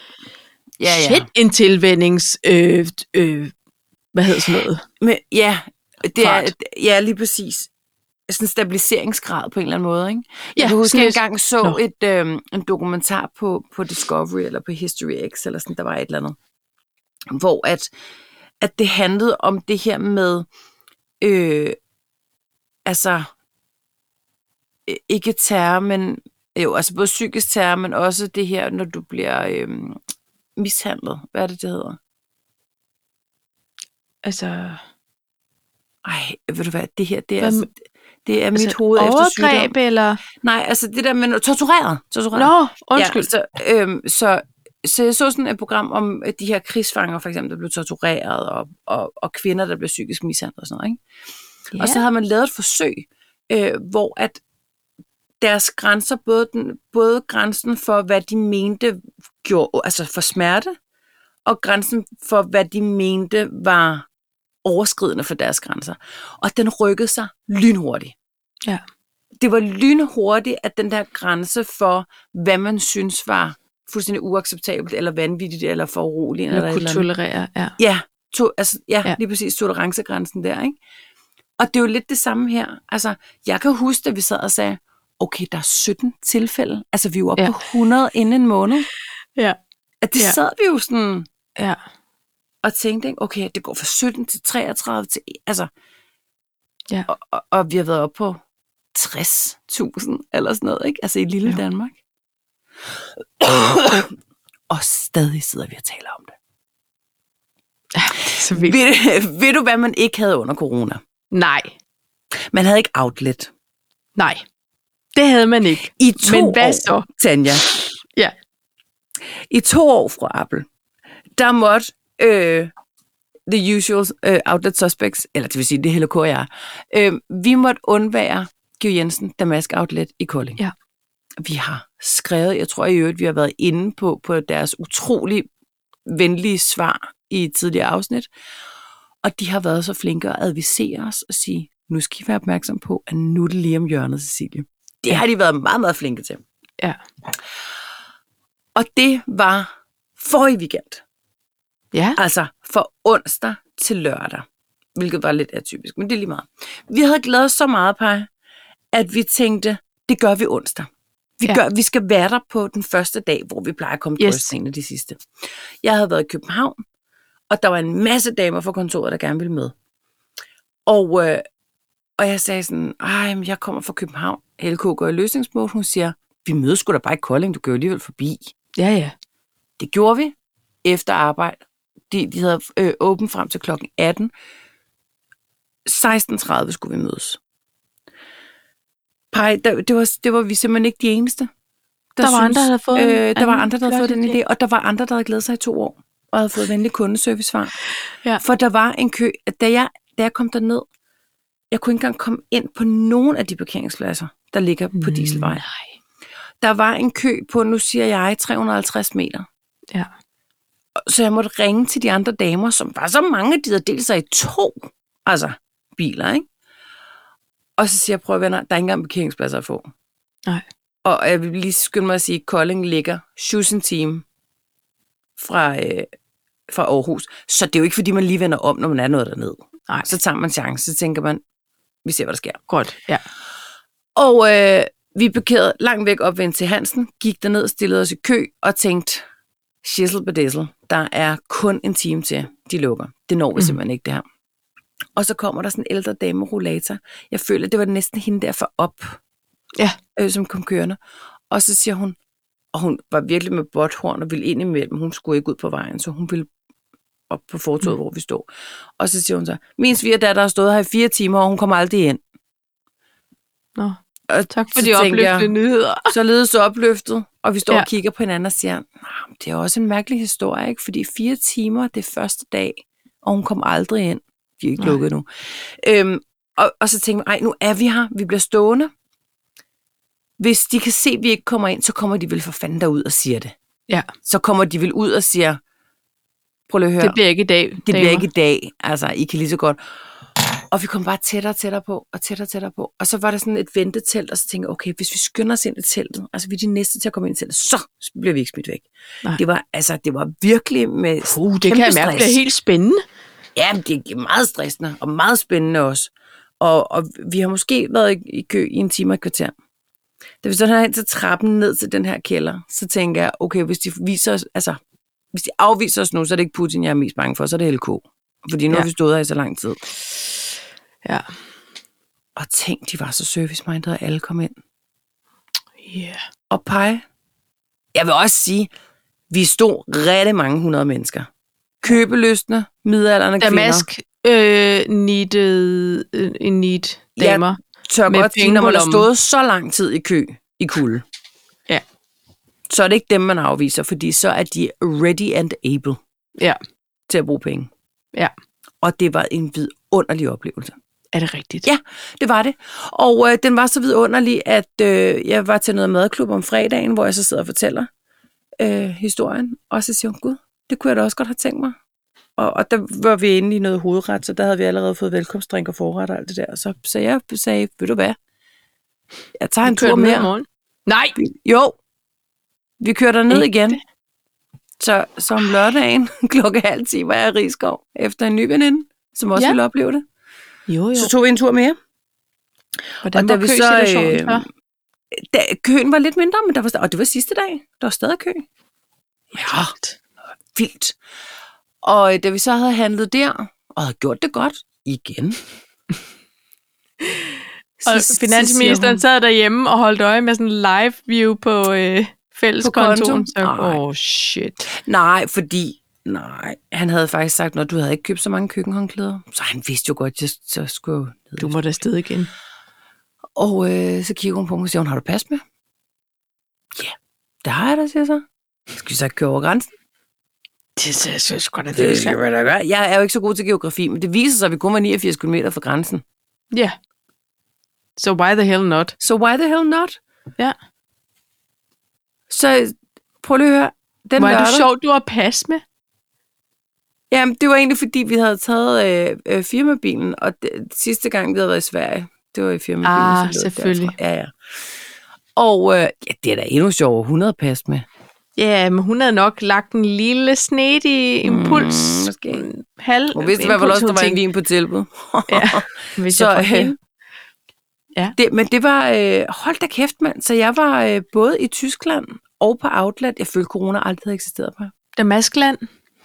Speaker 2: Ja, ja.
Speaker 1: shit, en tilvændings, øh, øh, hvad hedder sådan noget?
Speaker 2: Men, ja, det er, ja, lige præcis. Sådan en stabiliseringsgrad på en eller anden måde, ikke?
Speaker 1: Ja,
Speaker 2: Jeg kan huske, at jeg engang så
Speaker 1: Nå.
Speaker 2: et, øh, en dokumentar på, på Discovery, eller på History X, eller sådan, der var et eller andet, hvor at, at det handlede om det her med, øh, altså, øh, ikke terror, men jo, altså både psykisk terror, men også det her, når du bliver øh, mishandlet. Hvad er det, det hedder?
Speaker 1: Altså,
Speaker 2: Ej, ved du hvad, det her, det er,
Speaker 1: Hvad
Speaker 2: altså, det er mit
Speaker 1: altså
Speaker 2: hoved efter sygdom.
Speaker 1: eller?
Speaker 2: Nej, altså det der med tortureret. tortureret.
Speaker 1: Nå, undskyld.
Speaker 2: Ja, så, øhm, så, så jeg så sådan et program om de her krigsfanger, for eksempel, der blev tortureret, og, og, og kvinder, der blev psykisk mishandlet og sådan noget. Ikke?
Speaker 1: Ja.
Speaker 2: Og så havde man lavet et forsøg, øh, hvor at deres grænser, både, den, både grænsen for, hvad de mente gjorde, altså for smerte, og grænsen for, hvad de mente var overskridende for deres grænser. Og den rykkede sig lynhurtigt.
Speaker 1: Ja.
Speaker 2: Det var lynhurtigt, at den der grænse for, hvad man synes var fuldstændig uacceptabelt, eller vanvittigt, eller for uroligende, eller,
Speaker 1: kunne tolerere, ja.
Speaker 2: Ja, to, altså, ja,
Speaker 1: Ja.
Speaker 2: lige præcis tolerancegrænsen der, ikke? Og det er jo lidt det samme her. Altså, jeg kan huske, at vi sad og sagde, okay, der er 17 tilfælde. Altså, vi er jo oppe
Speaker 1: Ja.
Speaker 2: på 100 inden en måned.
Speaker 1: Ja.
Speaker 2: At det
Speaker 1: Ja.
Speaker 2: sad vi jo sådan
Speaker 1: ja.
Speaker 2: og tænkte, ikke? okay, det går fra 17 til 33 til... Altså,
Speaker 1: Ja.
Speaker 2: og, og, og vi har været oppe på 60.000 eller sådan noget, ikke? Altså i lille
Speaker 1: ja.
Speaker 2: Danmark. og stadig sidder vi og taler om det.
Speaker 1: Det er så vildt.
Speaker 2: Ved, ved du, hvad man ikke havde under corona?
Speaker 1: Nej,
Speaker 2: Man havde ikke outlet.
Speaker 1: nej. Det havde man ikke.
Speaker 2: I to
Speaker 1: Men hvad
Speaker 2: år,
Speaker 1: så?
Speaker 2: Tanja,
Speaker 1: Ja.
Speaker 2: i to år fra Apple, der måtte øh, the usual øh, outlet suspects, eller det vil sige, det er HLK og jeg, øh, vi måtte undvære Georg Jensen Damask Outlet i Kolding.
Speaker 1: Ja.
Speaker 2: Vi har skrevet, jeg tror i øvrigt, vi har været inde på, på deres utrolig venlige svar i et tidligere afsnit, og de har været så flinke at advisere os og sige, nu skal I være opmærksom på, at nu er det lige om hjørnet, Cecilie. Det har de været meget, meget flinke til.
Speaker 1: Ja.
Speaker 2: Og det var forrige weekend.
Speaker 1: Ja.
Speaker 2: Altså fra onsdag til lørdag. Hvilket var lidt atypisk, men det er lige meget. Vi havde glædet os så meget, Paj, at vi tænkte, det gør vi onsdag. Vi,
Speaker 1: Ja.
Speaker 2: gør, vi skal være der på den første dag, hvor vi plejer at komme
Speaker 1: Yes.
Speaker 2: yes. til de sidste. Jeg havde været i København, og der var en masse damer fra kontoret, der gerne ville med. Og, øh, og jeg sagde sådan, ej, men jeg kommer fra København. LK går i løsningsmål. Hun siger, vi mødes sgu da bare i Kolding, du jo alligevel forbi.
Speaker 1: Ja, ja.
Speaker 2: Det gjorde vi efter arbejde. De, de havde øh, åbent frem til klokken 18. 16.30 skulle vi mødes. Pej, der, det, var, det var vi simpelthen ikke de eneste.
Speaker 1: Der var andre, der havde fået
Speaker 2: øh, Der var andre, der havde fået den
Speaker 1: idé.
Speaker 2: og der var andre, der havde glædet sig i to år, og havde fået venlig kundeservice-svar.
Speaker 1: Ja.
Speaker 2: For der var en kø, da jeg, da jeg kom derned, jeg kunne ikke engang komme ind på nogen af de parkeringspladser, der ligger på Dieselvej.
Speaker 1: Nej.
Speaker 2: Der var en kø på, nu siger jeg, 350 meter.
Speaker 1: Ja.
Speaker 2: Så jeg måtte ringe til de andre damer, som var så mange, de havde delt sig i to altså, biler, ikke? Og så siger jeg, prøv at venner, der er ikke engang parkeringspladser at få.
Speaker 1: Nej.
Speaker 2: Og jeg vil lige skynde mig at sige, at Kolding ligger 7 time fra, øh, fra Aarhus. Så det er jo ikke, fordi man lige vender om, når man er noget dernede.
Speaker 1: Nej.
Speaker 2: Så tager man chance, så tænker man, vi ser, hvad der sker.
Speaker 1: Godt, ja.
Speaker 2: Og, øh, vi parkerede langt væk op ved til Hansen, gik derned, stillede os i kø og tænkte, shizzle bedissel, der er kun en time til, de lukker. Det når vi
Speaker 1: Mm.
Speaker 2: simpelthen ikke, det her. Og så kommer der sådan en ældre dame rollator. Jeg føler, det var næsten hende der for op,
Speaker 1: Ja.
Speaker 2: øh, som kom kørende. Og så siger hun, og hun var virkelig med botthorn og ville ind imellem. Hun skulle ikke ud på vejen, så hun ville op på fortoget, mm. Hvor vi stod. Og så siger hun så, min svigerdatter har stået her i fire timer, og hun kommer aldrig ind.
Speaker 1: Nå,
Speaker 2: Og
Speaker 1: tak for de
Speaker 2: tænkte jeg,
Speaker 1: opløftende nyheder.
Speaker 2: således så opløftet, og vi står ja. Og kigger på hinanden og siger, "Nå, det er også en mærkelig historie, ikke? fordi fire timer, det er første dag, og hun kom aldrig ind. De er ikke
Speaker 1: Nej.
Speaker 2: lukket nu. Øhm, og, og så tænker jeg, ej, nu er vi her, vi bliver stående. Hvis de kan se, at vi ikke kommer ind, så kommer de vel for fanden derud og siger det.
Speaker 1: Ja,
Speaker 2: Så kommer de vel ud og siger, prøv lige at høre,
Speaker 1: det bliver ikke i dag.
Speaker 2: det bliver ikke i dag. Altså, I kan lige så godt. Og vi kom bare tættere og tættere på, og tættere og tættere på. Og så var der sådan et ventetelt, og så tænkte jeg, okay, hvis vi skynder os ind i teltet, altså vi er de næste til at komme ind i teltet, så bliver vi ikke smidt væk.
Speaker 1: Nej.
Speaker 2: Det var, altså, det var virkelig med
Speaker 1: Uh, det kan jeg mærke,
Speaker 2: stress.
Speaker 1: det er helt spændende.
Speaker 2: Ja, det er meget stressende, og meget spændende også. Og, og vi har måske været i, i kø i en time og et kvarter. Da vi så hen til trappen ned til den her kælder, så tænker jeg, okay, hvis de viser os, altså, hvis de afviser os nu, så er det ikke Putin, jeg er mest bange for, så er det LK. Fordi nu ja.
Speaker 1: Ja.
Speaker 2: har vi stået her i så lang tid.
Speaker 1: Ja.
Speaker 2: Og tænk, de var så service-minded, at alle kom ind.
Speaker 1: Yeah.
Speaker 2: Og pege. Jeg vil også sige, vi stod rigtig mange hundrede mennesker. Købeløsne, midalderne kvinder.
Speaker 1: Damask øh, needed, øh, need damer.
Speaker 2: tør
Speaker 1: med
Speaker 2: godt
Speaker 1: penge
Speaker 2: når man har stået så lang tid i kø i kulde.
Speaker 1: Ja.
Speaker 2: Så er det ikke dem, man afviser, fordi så er de ready and able
Speaker 1: Ja.
Speaker 2: til at bruge penge.
Speaker 1: Ja.
Speaker 2: Og det var en vidunderlig oplevelse.
Speaker 1: Er det rigtigt?
Speaker 2: Ja, det var det. Og øh, den var så vidunderlig, at øh, jeg var til noget madklub om fredagen, hvor jeg så sidder og fortæller øh, historien. Og så siger hun, gud, det kunne jeg da også godt have tænkt mig. Og, og der var vi inde i noget hovedret, så der havde vi allerede fået velkomstdrink og forret og alt det der. Så, så jeg sagde, ved du hvad, jeg tager en
Speaker 1: Kører
Speaker 2: tur mere.
Speaker 1: morgen? Nej,
Speaker 2: Jo, vi kører der ned igen. Så, så om lørdagen klokken halv 10 var jeg i Rigskov efter en ny veninde, som også
Speaker 1: Ja.
Speaker 2: ville opleve det.
Speaker 1: jo jo.
Speaker 2: Så tog vi en tur mere.
Speaker 1: Hvordan
Speaker 2: og da
Speaker 1: var
Speaker 2: vi så, øh? Da, køen var lidt mindre, men der var, og det var sidste dag. Der var stadig kø. Ja, vildt. Og øh, da vi så havde handlet der, og havde gjort det godt igen.
Speaker 1: Og
Speaker 2: så- så
Speaker 1: finansministeren
Speaker 2: hun-
Speaker 1: sad derhjemme og holdt øje med sådan en live view på øh, fælleskontoen.
Speaker 2: kontoen?
Speaker 1: Så,
Speaker 2: Nej.
Speaker 1: oh shit.
Speaker 2: Nej, fordi nej, han havde faktisk sagt, når du havde ikke købt så mange køkkenhåndklæder. Så han vidste jo godt, at jeg så skulle ned.
Speaker 1: Du må da sted igen.
Speaker 2: Og øh, så kigger hun på mig og siger, har du pas med? Ja, det har jeg da, siger jeg så. Skal vi så køre over grænsen?
Speaker 1: Det synes jeg sgu da, det
Speaker 2: Det skal vi da gøre. Jeg er jo ikke så god til geografi, men det viser sig, at vi kun var 89 km fra grænsen.
Speaker 1: Ja. So why the hell not?
Speaker 2: Så why the hell not?
Speaker 1: Ja.
Speaker 2: Så prøv lige at høre. Den lørdag,
Speaker 1: det sjovt, du har pas med.
Speaker 2: Jamen, det var egentlig, fordi vi havde taget øh, øh, firmabilen, og det, sidste gang, vi havde været i Sverige, det var i firmabilen.
Speaker 1: Ah, selvfølgelig.
Speaker 2: derfra. Ja, ja. Og øh, ja, det er da endnu sjovere, 100 pas med.
Speaker 1: Ja, men hun havde nok lagt en lille snedig impuls.
Speaker 2: Mm, måske.
Speaker 1: Halv
Speaker 2: Hun vidste i hvert fald også, der var en vin på tilbud.
Speaker 1: Ja, hvis
Speaker 2: Så,
Speaker 1: jeg
Speaker 2: øh.
Speaker 1: Ja.
Speaker 2: Det, men det var, øh, hold da kæft mand, så jeg var øh, både i Tyskland og på Outlet. Jeg følte, corona aldrig havde eksisteret på.
Speaker 1: Damaskland.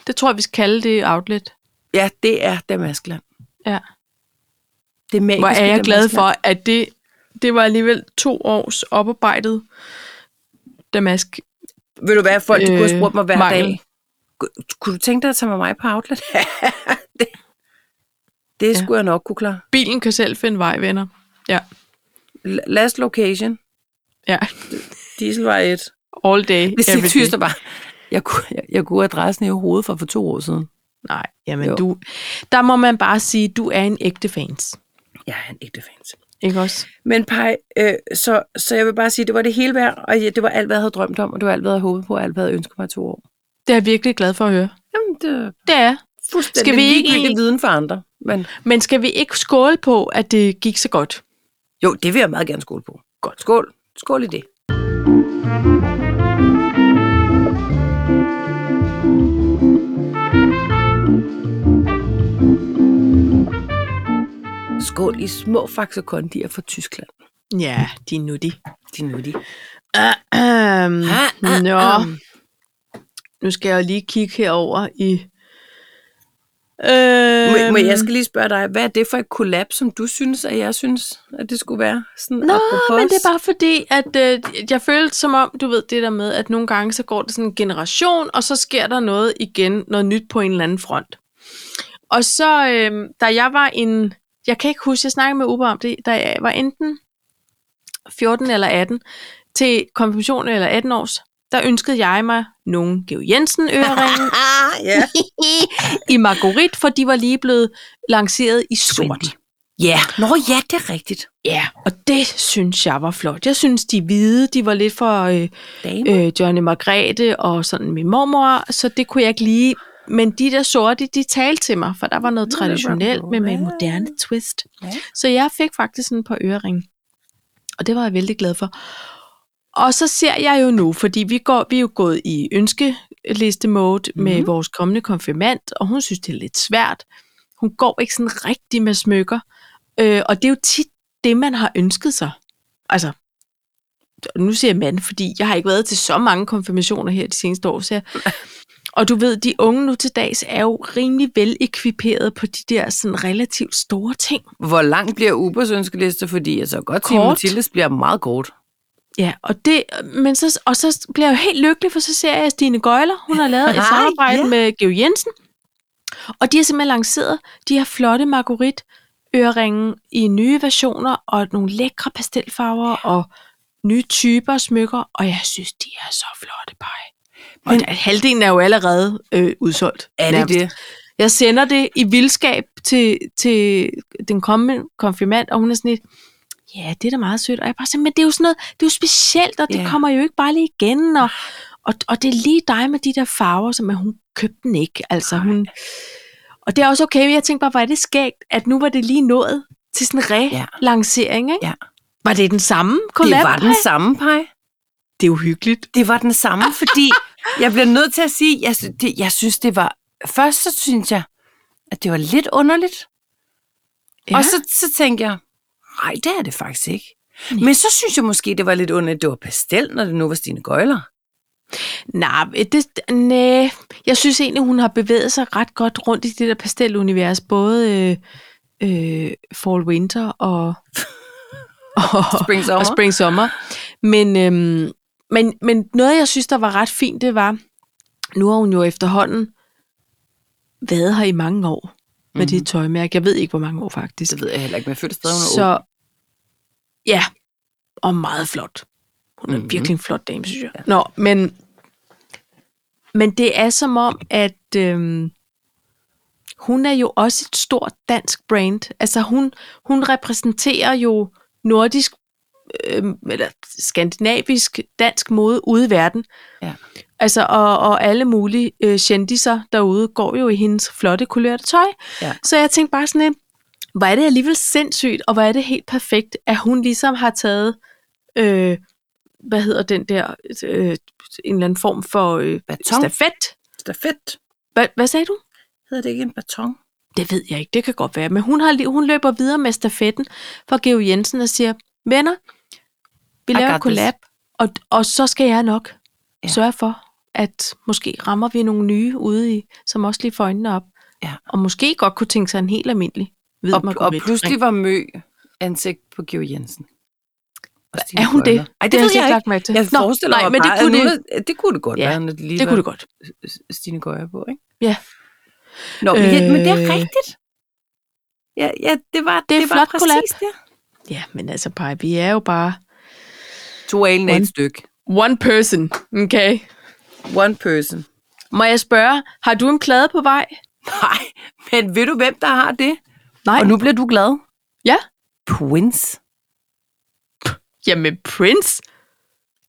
Speaker 1: Det tror jeg, vi skal kalde det outlet.
Speaker 2: Ja, det er Damaskland.
Speaker 1: Ja.
Speaker 2: Det magiske
Speaker 1: Hvor er jeg glad for, at det, det var alligevel to års oparbejdet damask.
Speaker 2: Ved du hvad, folk de kunne have
Speaker 1: øh,
Speaker 2: spurgt mig hver
Speaker 1: mangel.
Speaker 2: dag. "Ku- Kunne du tænke dig at tage med mig på Outlet? det det
Speaker 1: Ja.
Speaker 2: skulle jeg nok kunne klare.
Speaker 1: Bilen kan selv finde vej, venner. Ja,
Speaker 2: Last location,
Speaker 1: ja.
Speaker 2: Dieselvej 1.
Speaker 1: All day,
Speaker 2: Det
Speaker 1: every
Speaker 2: er tyst
Speaker 1: day.
Speaker 2: bare. Jeg kunne, jeg, jeg kunne adressen i hovedet for for to år siden.
Speaker 1: Nej, jamen
Speaker 2: Jo.
Speaker 1: du... Der må man bare sige, du er en ægte fans.
Speaker 2: Jeg er en ægte fans.
Speaker 1: Ikke også?
Speaker 2: Men Paj, øh, så, så jeg vil bare sige, det var det hele værd, og det var alt, hvad jeg havde drømt om, og det var alt, hvad jeg havde håbet på, og alt, hvad jeg havde ønsket mig i to år.
Speaker 1: Det er jeg virkelig glad for at høre.
Speaker 2: Jamen, det
Speaker 1: Det er.
Speaker 2: fuldstændig
Speaker 1: Skal vi ikke
Speaker 2: viden for andre. Men
Speaker 1: Men skal vi ikke skåle på, at det gik så godt?
Speaker 2: jo, det vil jeg meget gerne skåle på. Godt. Skål. Skål i det. Skål i små faxekondier fra Tyskland.
Speaker 1: Ja, de er nuttige.
Speaker 2: De er nuttige.
Speaker 1: Um,
Speaker 2: Ah,
Speaker 1: nå,
Speaker 2: ah.
Speaker 1: nu skal jeg lige kigge herover i... Øhm,
Speaker 2: må jeg skal lige spørge dig, hvad er det for et kollab, som du synes, at jeg synes, at det skulle være? Sådan
Speaker 1: Nå,
Speaker 2: apropos?
Speaker 1: men det er bare fordi, at øh, jeg følte som om, du ved det der med, at nogle gange så går det sådan en generation, og så sker der noget igen, noget nyt på en eller anden front. Og så, øh, da jeg var en, jeg kan ikke huske, jeg snakkede med Uber om det, da jeg var enten 14 eller 18, til konfirmation eller 18 års, der ønskede jeg mig nogle Geo Jensen øreringe i Marguerite, for de var lige blevet lanceret i sort.
Speaker 2: Ja, nå ja, det er rigtigt.
Speaker 1: Ja, og det synes jeg var flot. Jeg synes, de hvide, de var lidt for øh,
Speaker 2: Dame.
Speaker 1: øh, Johnny Margrethe og sådan min mormor, så det kunne jeg ikke lide. Men de der sorte, de talte til mig, for der var noget traditionelt med, med en moderne twist. Så jeg fik faktisk sådan et par øreringe. Og det var jeg vældig glad for. Og så ser jeg jo nu, fordi vi, går, vi er jo gået i ønskeliste-mode mm-hmm. med
Speaker 2: Mhm.
Speaker 1: vores kommende konfirmand, og hun synes, det er lidt svært. Hun går ikke sådan rigtig med smykker. Øh, og det er jo tit det, man har ønsket sig. Altså, nu siger jeg mand, fordi jeg har ikke været til så mange konfirmationer her de seneste år. Så jeg, og du ved, de unge nu til dags er jo rimelig vel ekviperet på de der sådan relativt store ting.
Speaker 2: Hvor lang bliver Ubers ønskeliste? Fordi jeg så godt sige. Mathildes bliver meget kort.
Speaker 1: Ja, og, det, men så, og så bliver jeg jo helt lykkelig, for så ser jeg at Stine Gøjler. Hun har lavet et samarbejde
Speaker 2: ja.
Speaker 1: med Geo Jensen. Og de har simpelthen lanceret de her flotte Marguerite øreringe i nye versioner, og nogle lækre pastelfarver, og nye typer smykker, og jeg synes, de er så flotte, Paj. Og
Speaker 2: Men-
Speaker 1: halvdelen er jo allerede øh, udsolgt.
Speaker 2: Er det det?
Speaker 1: Jeg sender det i vildskab til, til den kommende konfirmand, og hun er sådan lidt, ja, det er da meget sødt. Og jeg bare siger, men det er jo sådan noget, det er jo specielt, og det
Speaker 2: Ja.
Speaker 1: kommer jo ikke bare lige igen. Og, og, og det er lige dig med de der farver, som hun købte den ikke. Altså hun, og det er også okay, jeg tænkte bare, hvor er det skægt, at nu var det lige nået til sådan en relancering, ikke?
Speaker 2: Ja.
Speaker 1: Var det den samme collab?
Speaker 2: Det var den samme, Paj.
Speaker 1: Det er uhyggeligt.
Speaker 2: Det var den samme, fordi jeg bliver nødt til at sige, jeg, det, jeg synes, det var... Først så synes jeg, at det var lidt underligt. Ja. Og så, så tænkte jeg, nej, det er det faktisk ikke. Men så synes jeg måske, det var lidt underligt, at det var pastel, når det nu var Stine Gøjler.
Speaker 1: Nej, det, næh. jeg synes egentlig, hun har bevæget sig ret godt rundt i det der pastelunivers, både øh, øh, Fall Winter og, og,
Speaker 2: Spring Summer.
Speaker 1: og Spring Summer. Men, øhm, men, men noget, jeg synes, der var ret fint, det var, nu har hun jo efterhånden været her i mange år med mm-hmm. det tøjmærke. Jeg ved ikke, hvor mange år faktisk.
Speaker 2: Det ved jeg heller ikke, men jeg følte stadig, hun.
Speaker 1: Så ja, og meget flot. Hun er
Speaker 2: Mhm.
Speaker 1: mm-hmm. virkelig en flot dame, synes jeg. Nå, men, men det er som om, at øhm, hun er jo også et stort dansk brand. Altså hun, hun repræsenterer jo nordisk, øhm, eller skandinavisk dansk mode ude i verden.
Speaker 2: Ja.
Speaker 1: Altså, og, og alle mulige øh, kendiser derude går jo i hendes flotte kulørte tøj.
Speaker 2: Ja.
Speaker 1: Så jeg tænkte bare sådan lidt, hvor er det alligevel sindssygt, og hvor er det helt perfekt, at hun ligesom har taget, øh, hvad hedder den der, øh, en eller anden form for øh,
Speaker 2: Baton?
Speaker 1: stafet.
Speaker 2: Stafet.
Speaker 1: Hva, hvad sagde du?
Speaker 2: Hedder det ikke en baton?
Speaker 1: Det ved jeg ikke, det kan godt være. Men hun, har, hun løber videre med stafetten for Geo Jensen og siger, venner, vi laver en collab, og, og så skal jeg nok
Speaker 2: Ja.
Speaker 1: sørge for, at måske rammer vi nogle nye ude i, som også lige får øjnene op.
Speaker 2: Ja.
Speaker 1: Og måske godt kunne tænke sig en helt almindelig hvid
Speaker 2: Og, og pludselig var Mø ansigt på Geo Jensen.
Speaker 1: Er hun det?
Speaker 2: Ej, det,
Speaker 1: Det har
Speaker 2: ved
Speaker 1: jeg ikke lagt mærke til.
Speaker 2: Jeg
Speaker 1: Nå,
Speaker 2: forestiller
Speaker 1: nej,
Speaker 2: mig
Speaker 1: men det
Speaker 2: bare,
Speaker 1: kunne
Speaker 2: at nu, er- det kunne det godt
Speaker 1: Ja,
Speaker 2: være, det lige
Speaker 1: Det kunne det godt.
Speaker 2: Stine Gøjer på, ikke?
Speaker 1: Ja.
Speaker 2: Nå, men, øh, men det er
Speaker 1: Øh.
Speaker 2: rigtigt. Ja, ja det var
Speaker 1: Det er
Speaker 2: det var
Speaker 1: flot
Speaker 2: præcis
Speaker 1: collab.
Speaker 2: det.
Speaker 1: Ja, men altså, Paj, vi er jo bare
Speaker 2: To alen af
Speaker 1: One.
Speaker 2: et stykke.
Speaker 1: one person, okay?
Speaker 2: One person.
Speaker 1: Må jeg spørge, har du en plade på vej?
Speaker 2: Nej, men ved du, hvem der har det?
Speaker 1: Nej.
Speaker 2: Og nu bliver du glad.
Speaker 1: Ja.
Speaker 2: Prince.
Speaker 1: Jamen, Prince.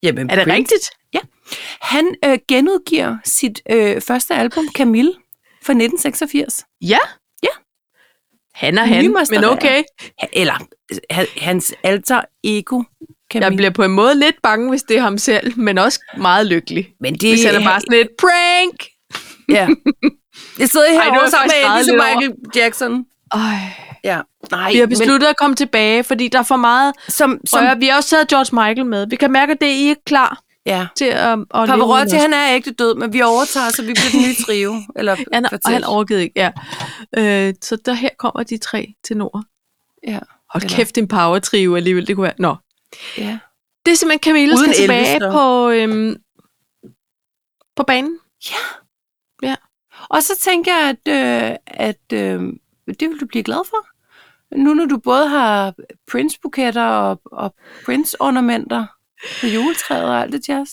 Speaker 2: Jamen,
Speaker 1: Er det
Speaker 2: Prince.
Speaker 1: rigtigt?
Speaker 2: Han øh, genudgiver sit øh, første album, Camille, fra 1986.
Speaker 1: Ja.
Speaker 2: Ja.
Speaker 1: Han er han, men okay.
Speaker 2: Eller ha- hans alter ego, Camille.
Speaker 1: Jeg bliver på en måde lidt bange, hvis det er ham selv, men også meget lykkelig.
Speaker 2: Men det
Speaker 1: Hvis han er bare sådan et prank.
Speaker 2: Ja. Jeg sidder
Speaker 1: Ej,
Speaker 2: herovre
Speaker 1: jeg
Speaker 2: sammen med Elvis og Michael Jackson.
Speaker 1: Øj.
Speaker 2: Ja. Nej,
Speaker 1: Vi har besluttet at komme tilbage, fordi der er for meget
Speaker 2: men som, som,
Speaker 1: røre. Vi har også taget George Michael med. Vi kan mærke, at det er I ikke klar
Speaker 2: ja.
Speaker 1: til at, at leve
Speaker 2: Pavarotti, han er ægte død, men vi overtager, så vi bliver den nye trio. Eller
Speaker 1: han, og han overgivet ikke, ja. Øh, så der her kommer de tre til nord.
Speaker 2: Ja.
Speaker 1: Hold
Speaker 2: Eller-
Speaker 1: kæft, en power trio alligevel, det kunne være. Nå.
Speaker 2: Ja.
Speaker 1: Det er simpelthen Camilla
Speaker 2: Uden
Speaker 1: skal
Speaker 2: Elvis,
Speaker 1: tilbage
Speaker 2: så.
Speaker 1: på, øhm, på banen.
Speaker 2: Og så tænker jeg, at, øh, at øh, det vil du blive glad for. Nu når du både har Prince-buketter og, og Prince-ornamenter på juletræet og alt det jazz.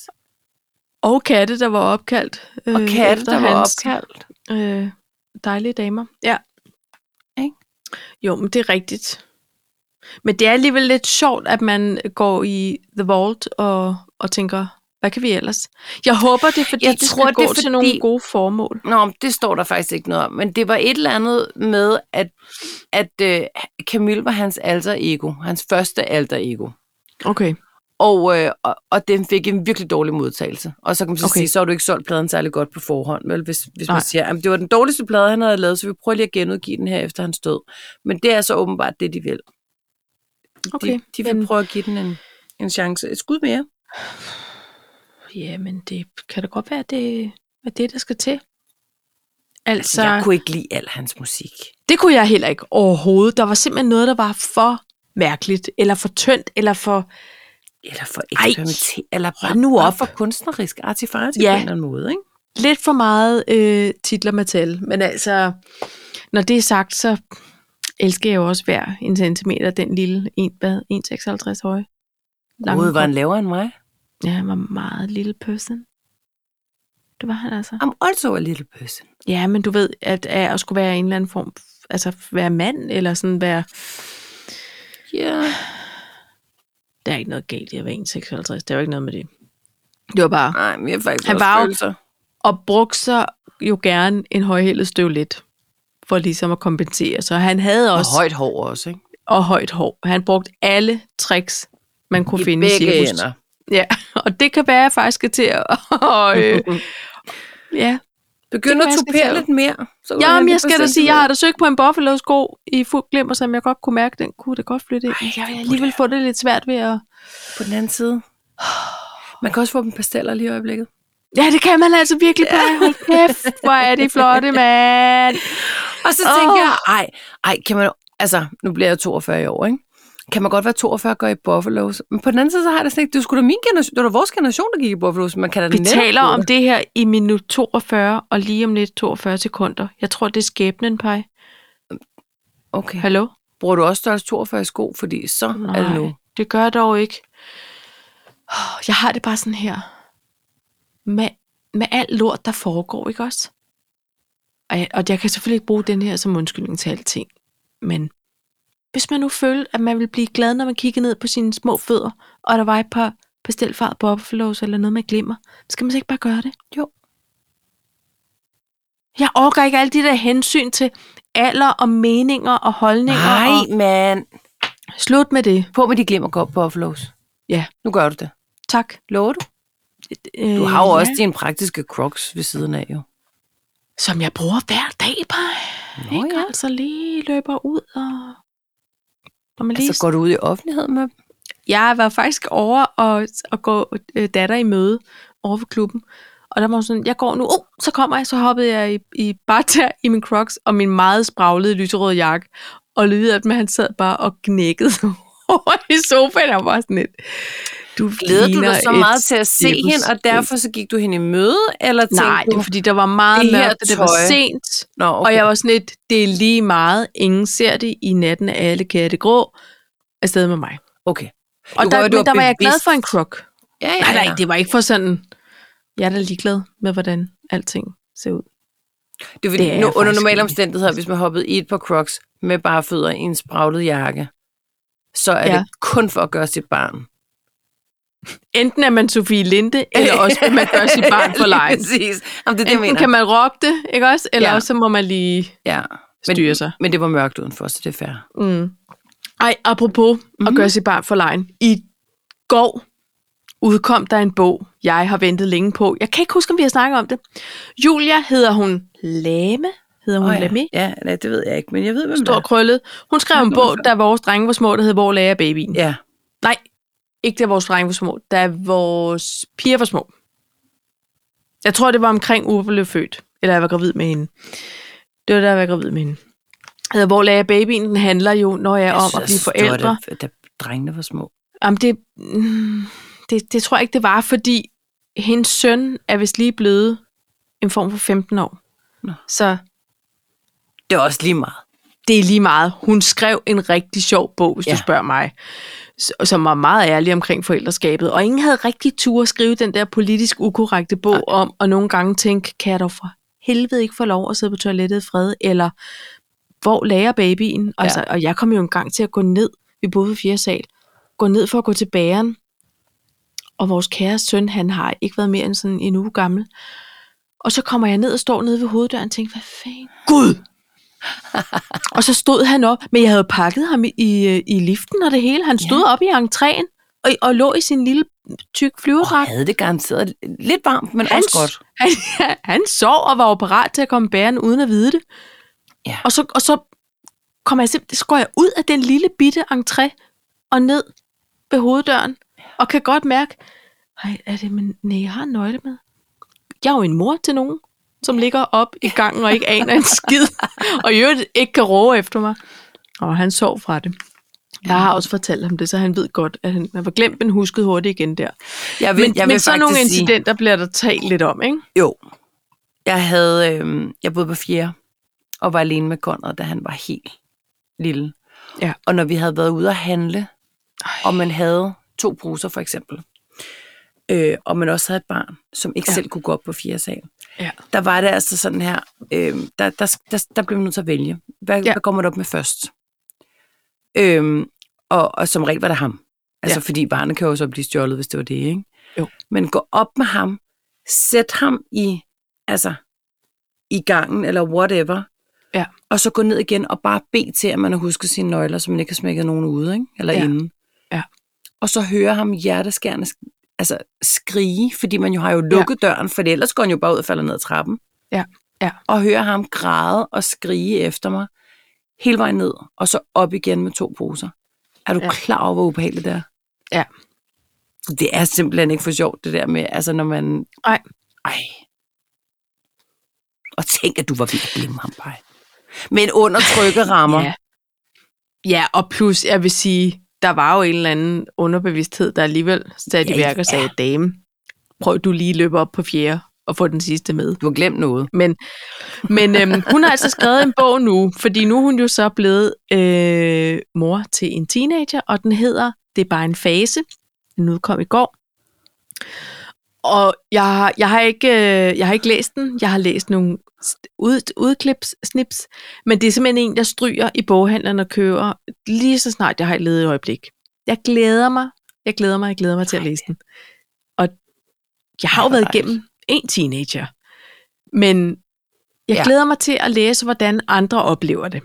Speaker 1: Og katte, der var opkaldt. Øh,
Speaker 2: Og katte, der var
Speaker 1: hans,
Speaker 2: opkaldt.
Speaker 1: Øh, dejlige damer. Ja.
Speaker 2: Ikke?
Speaker 1: Jo, men det er rigtigt. Men det er alligevel lidt sjovt, at man går i The Vault og, og tænker, hvad kan vi ellers? Jeg håber, det er fordi,
Speaker 2: Jeg
Speaker 1: det
Speaker 2: tror,
Speaker 1: skal
Speaker 2: det
Speaker 1: gå til
Speaker 2: fordi-
Speaker 1: nogle gode formål.
Speaker 2: Nå, det står der faktisk ikke noget om. Men det var et eller andet med, at, at øh, Camille var hans alter ego. Hans første alter ego.
Speaker 1: Okay.
Speaker 2: Og, øh, og, og den fik en virkelig dårlig modtagelse. Og så kan man så
Speaker 1: Okay.
Speaker 2: okay. sige, så har du ikke solgt pladen særlig godt på forhånd, vel? Hvis, hvis
Speaker 1: Nej.
Speaker 2: man siger, at det var den dårligste plade, han havde lavet, så vi prøver lige at genudgive den her efter hans død. Men det er så åbenbart det, de vil.
Speaker 1: Okay,
Speaker 2: De, de vil
Speaker 1: men-
Speaker 2: prøve at give den en, en chance. Et skud mere.
Speaker 1: Ja, men det kan da godt være, at det er det, der skal til. Altså,
Speaker 2: Så jeg kunne ikke lide al hans musik.
Speaker 1: det kunne jeg heller ikke overhovedet. Der var simpelthen noget, der var for mærkeligt, eller for tyndt, eller for...
Speaker 2: Eller for
Speaker 1: Ej,
Speaker 2: eksperimenteret. Eller bare,
Speaker 1: nu op.
Speaker 2: for kunstnerisk artifarti
Speaker 1: Ja.
Speaker 2: på en eller anden måde. Ikke?
Speaker 1: lidt for meget øh, titler med tal. Men altså, når det er sagt, så elsker jeg jo også hver en centimeter, den lille, en, hvad, 1,56 høje.
Speaker 2: Gud, var han lavere end mig?
Speaker 1: Ja, han var meget lille person. Det var han altså.
Speaker 2: I'm also a little person.
Speaker 1: Ja, men du ved, at, at at skulle være en eller anden form, altså være mand, eller sådan være,
Speaker 2: Ja.
Speaker 1: der er ikke noget galt i at være 1,56, der er jo ikke noget med det. Det var bare,
Speaker 2: Nej, men jeg faktisk
Speaker 1: Han var jo-
Speaker 2: følelser.
Speaker 1: og brugte sig jo gerne en højhældet støvlet, for ligesom at kompensere. Så han havde
Speaker 2: Og
Speaker 1: også,
Speaker 2: højt hår også, ikke?
Speaker 1: og højt hår. Han brugte alle tricks, man kunne
Speaker 2: I
Speaker 1: finde i cirkus.
Speaker 2: ender.
Speaker 1: Ja, og det kan være, at jeg faktisk skal til at... Og, øh, ja,
Speaker 2: Begynd at tupere lidt mere. Så
Speaker 1: ja men jeg skal da sige, jeg har da søgt på en buffalo-sko i fuld glimmer, som jeg godt kunne mærke, den kunne da godt flytte ind.
Speaker 2: Ej,
Speaker 1: Jeg vil alligevel få det lidt svært ved at...
Speaker 2: På den anden side. Man kan også få dem pasteller lige i øjeblikket.
Speaker 1: Ja, det kan man altså virkelig bare. Hold kæft, hvor er det flotte, mand.
Speaker 2: Og så
Speaker 1: Åh.
Speaker 2: tænker jeg, ej, ej, kan man, altså, nu bliver jeg 42 i år, ikke? Kan man godt være 42 og gå i Buffalos? Men på den anden side, så har jeg det sådan ikke, det sgu da min generation, det var da vores generation, der gik i Buffalos. Man kan da
Speaker 1: Vi taler om det her i minut 42, og lige om lidt 42 sekunder. Jeg tror, det er skæbnen, Paj.
Speaker 2: Okay.
Speaker 1: Hallo?
Speaker 2: Bruger du også størrelse 42 i sko? Fordi så er det nu.
Speaker 1: det gør jeg dog ikke. Jeg har det bare sådan her. Med, med alt lort, der foregår, ikke også? Og jeg, og jeg kan selvfølgelig ikke bruge den her som undskyldning til alting. Men hvis man nu følte, at man ville blive glad, når man kigger ned på sine små fødder, og der var et par pastelfarvede buffaloes eller noget med glimmer, skal man så ikke bare gøre det?
Speaker 2: Jo.
Speaker 1: Jeg orker ikke alle de der hensyn til alder og meninger og holdninger.
Speaker 2: Nej,
Speaker 1: Og
Speaker 2: mand.
Speaker 1: slut med det.
Speaker 2: På med de glemmer godt Buffalos.
Speaker 1: Ja.
Speaker 2: Nu gør du det.
Speaker 1: Tak.
Speaker 2: Lover du? Du har jo også dine praktiske crocs ved siden af, jo.
Speaker 1: Som jeg bruger hver dag, bare.
Speaker 2: Nå,
Speaker 1: ikke?
Speaker 2: ja.
Speaker 1: Altså lige løber ud og... og man lige...
Speaker 2: Altså, går du ud i offentligheden med dem?
Speaker 1: Jeg var faktisk over og, og gå øh, datter i møde over ved klubben. Og der var sådan, jeg går nu, oh, så kommer jeg, så hoppede jeg i, i bare der i min crocs og min meget spraglede lyserøde jakke. Og lyttede at han sad bare og knækkede over i sofaen. Jeg var sådan lidt, du
Speaker 2: Glæder du dig så
Speaker 1: et
Speaker 2: meget til at se
Speaker 1: cirkus.
Speaker 2: hende, og derfor så gik du hende i møde? Eller tænkte
Speaker 1: Nej, det
Speaker 2: du,
Speaker 1: fordi, der var meget
Speaker 2: det
Speaker 1: mørkt, og det var sent.
Speaker 2: Nå, okay.
Speaker 1: Og jeg var sådan lidt, det er lige meget. Ingen ser det i natten af alle katte grå. Afsted med mig.
Speaker 2: okay.
Speaker 1: Og
Speaker 2: Det
Speaker 1: der,
Speaker 2: var du
Speaker 1: men der var jeg glad for en krok.
Speaker 2: Ja, ja,
Speaker 1: Nej,
Speaker 2: ja.
Speaker 1: nej, det var ikke for sådan... Jeg er da ligeglad med, hvordan alting ser ud.
Speaker 2: Det er fordi,
Speaker 1: Det er
Speaker 2: nu, under normale omstændigheder, hvis man hoppede i et par crocs med bare fødder i en spraglet jakke, så er
Speaker 1: Ja.
Speaker 2: det kun for at gøre sit barn.
Speaker 1: Enten er man Sofie Linde, eller også vil man gøre sit barn for lejen.
Speaker 2: Præcis. Jamen, det det,
Speaker 1: Enten
Speaker 2: mener.
Speaker 1: kan man rocke det, ikke også? Eller
Speaker 2: Ja.
Speaker 1: også så må man lige
Speaker 2: Ja.
Speaker 1: styre
Speaker 2: Men,
Speaker 1: sig.
Speaker 2: men det var mørkt udenfor, så det er fair.
Speaker 1: Mm. Ej, apropos mm-hmm.
Speaker 2: Mhm.
Speaker 1: at gøre sit barn for lejen. I går udkom der en bog, jeg har ventet længe på. Jeg kan ikke huske, om vi har snakket om det. Julia hedder hun Lame, hedder hun oh,
Speaker 2: ja.
Speaker 1: Lamé.
Speaker 2: Ja, nej, det ved jeg ikke, men jeg ved, hvem det
Speaker 1: Stor
Speaker 2: er.
Speaker 1: krøllet. Hun skrev en bog, da vores drenge var små, der hed Hvor lærer babyen?
Speaker 2: Ja,
Speaker 1: Nej, ikke da vores drenge var små, da vores piger var små. Jeg tror, det var omkring Uwe blev født, eller jeg var gravid med hende. Det var da jeg var gravid med hende. Altså, Hvor lærer babyen? Den handler jo, når jeg er om at blive
Speaker 2: synes, det
Speaker 1: forældre.
Speaker 2: Da, drengene var små.
Speaker 1: Jamen, det, mm, det, det tror jeg ikke, det var, fordi hendes søn er vist lige blevet en form for 15 år.
Speaker 2: Nå.
Speaker 1: Så
Speaker 2: Det er også lige meget.
Speaker 1: det er lige meget. Hun skrev en rigtig sjov bog, hvis ja. Du spørger mig, som var meget ærlig omkring forældreskabet. Og ingen havde rigtig tur at skrive den der politisk ukorrekte bog
Speaker 2: Nej.
Speaker 1: om, og nogle gange tænke, kan jeg dog for helvede ikke få lov at sidde på toilettet i fred, eller hvor lærer babyen? Ja. Altså, og jeg kom jo en gang til at gå ned, vi boede på fjerde sal, gå ned for at gå til bageren, og vores kære søn, han har ikke været mere end sådan en uge gammel. Og så kommer jeg ned og står nede ved hoveddøren og tænker, hvad fanden? Gud! og så stod han op, men jeg havde pakket ham i, i, i liften og det hele. Han stod ja. op i entréen og, og lå i sin lille tyk
Speaker 2: Og
Speaker 1: flyverdragt.
Speaker 2: havde det garanteret lidt varmt, men
Speaker 1: Han,
Speaker 2: også godt.
Speaker 1: han, han sov og var jo parat til at komme bærende uden at vide det.
Speaker 2: Ja.
Speaker 1: Og så, og så kom jeg simpelthen, så går jeg ud af den lille bitte entré og ned ved hoveddøren, og kan godt mærke, Ej, er det, men nej, jeg har en nøgle med. Jeg er jo en mor til nogen, som ligger op i gangen og ikke aner en skid, og i øvrigt ikke kan råbe efter mig. Og han sov fra det. Jeg har også fortalt ham det, så han ved godt, at han, han var glemt, men huskede hurtigt igen der.
Speaker 2: Jeg vil,
Speaker 1: Men,
Speaker 2: jeg
Speaker 1: men
Speaker 2: vil
Speaker 1: sådan nogle
Speaker 2: faktisk sige-
Speaker 1: incidenter bliver der talt lidt om, ikke?
Speaker 2: Jo. Jeg havde, øh, jeg boede på fjerde, og var alene med Conrad, da han var helt lille.
Speaker 1: Ja.
Speaker 2: Og når vi havde været ude at handle,
Speaker 1: Ej.
Speaker 2: og man havde to bruser for eksempel, øh, og man også havde et barn, som ikke
Speaker 1: ja.
Speaker 2: selv kunne gå op på fjerde sal,
Speaker 1: Ja.
Speaker 2: der var det altså sådan her, øh, der, der, der, der blev man nødt til at vælge. Hvad,
Speaker 1: Ja.
Speaker 2: hvad går man op med først? Øhm, og, og som regel var det ham. Altså
Speaker 1: Ja.
Speaker 2: fordi barnet kan jo så blive stjålet, hvis det var det, ikke?
Speaker 1: Jo.
Speaker 2: Men gå op med ham, sæt ham i, altså, i gangen, eller whatever,
Speaker 1: Ja.
Speaker 2: og så gå ned igen og bare bede til, at man har husket sine nøgler, så man ikke har smækket nogen ude, ikke? Eller
Speaker 1: Ja.
Speaker 2: inden.
Speaker 1: Ja.
Speaker 2: Og så høre ham hjerteskærende sk- altså, skrige, fordi man jo har jo lukket ja. døren, for ellers går han jo bare ud og falder ned ad trappen.
Speaker 1: Ja. Ja.
Speaker 2: Og høre ham græde og skrige efter mig, hele vejen ned, og så op igen med to poser. Er du
Speaker 1: Ja.
Speaker 2: klar over, hvor ubehageligt det er?
Speaker 1: Ja.
Speaker 2: Det er simpelthen ikke for sjovt, det der med, altså når man...
Speaker 1: Ej.
Speaker 2: Ej. Og tænk, at du var ved at glemme ham, bare. Men under trygge rammer.
Speaker 1: Ja. ja, og plus, jeg vil sige, der var jo en eller anden underbevidsthed, der alligevel satte i
Speaker 2: Ja,
Speaker 1: værk og sagde,
Speaker 2: ja.
Speaker 1: dame, prøv du lige at løbe op på fjerde og få den sidste med.
Speaker 2: Du har glemt noget.
Speaker 1: Men, men øhm, hun har altså skrevet en bog nu, fordi nu er hun jo så blevet øh, mor til en teenager, og den hedder Det er bare en fase. Den udkom i går. Og jeg, har- jeg, har ikke, øh, jeg har ikke læst den. Jeg har læst nogle ud, udklips, snips, men det er simpelthen en, der stryger i boghandleren og køber lige så snart jeg har et ledet øjeblik. Jeg glæder mig, jeg glæder mig, jeg glæder mig til at læse den. Og jeg har jo været igennem en teenager, men jeg
Speaker 2: Ja.
Speaker 1: glæder mig til at læse, hvordan andre oplever det.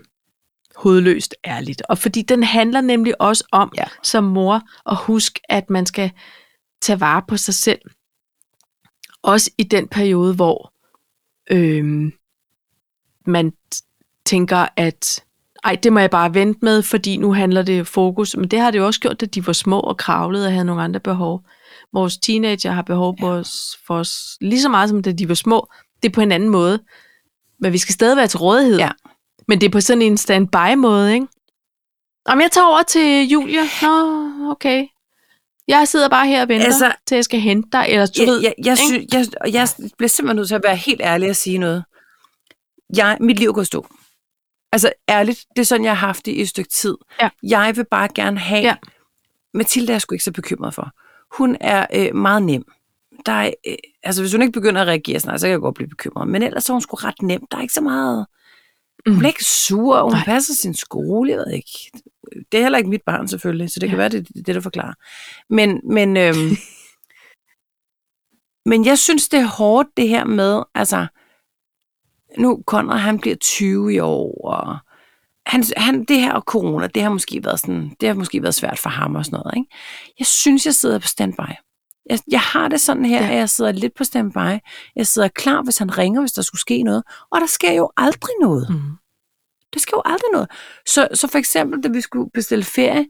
Speaker 1: Hovedløst ærligt. Og fordi den handler nemlig også om,
Speaker 2: Ja.
Speaker 1: som mor, at huske, at man skal tage vare på sig selv. Også i den periode, hvor øhm, man tænker, at ej, det må jeg bare vente med, fordi nu handler det fokus. Men det har det jo også gjort, at de var små og kravlede og havde nogle andre behov. Vores teenager har behov for, os, for os lige så meget, som da de var små. Det er på en anden måde. Men vi skal stadig være til rådighed.
Speaker 2: Ja.
Speaker 1: Men det er på sådan en standby-måde, ikke? Om jeg tager over til Julia. Nå, okay. Jeg sidder bare her og venter, altså, til jeg skal hente dig. Eller du
Speaker 2: Jeg,
Speaker 1: ved,
Speaker 2: jeg, jeg, sy, jeg, jeg bliver simpelthen nødt til at være helt ærlig og sige noget. Jeg, mit liv går stå. Altså ærligt, det er sådan, jeg har haft det i et stykke tid.
Speaker 1: Ja.
Speaker 2: Jeg vil bare gerne have...
Speaker 1: Ja.
Speaker 2: Mathilde er jeg sgu ikke så bekymret for. Hun er øh, meget nem. Der er, øh, altså, hvis hun ikke begynder at reagere snart, så kan jeg godt blive bekymret. Men ellers er hun sgu ret nem. Der er ikke så meget... Hun
Speaker 1: Mm.
Speaker 2: bliver ikke sur, hun.
Speaker 1: Nej.
Speaker 2: passer sin skole, jeg ved ikke. Det er heller ikke mit barn selvfølgelig, så det kan
Speaker 1: Ja.
Speaker 2: være, det er det, der forklarer. Men, men, øhm, men jeg synes, det er hårdt det her med, altså, nu Conrad, han bliver 20 i år, og han, han, det her og corona, det har måske været sådan, det har måske været svært for ham og sådan noget, ikke? Jeg synes, jeg sidder på standby. Jeg, jeg har det sådan her,
Speaker 1: ja.
Speaker 2: at jeg sidder lidt på standby. Jeg sidder klar, hvis han ringer, hvis der skulle ske noget. Og der sker jo aldrig noget.
Speaker 1: Mm.
Speaker 2: Der sker jo aldrig noget. Så, så for eksempel, da vi skulle bestille ferie,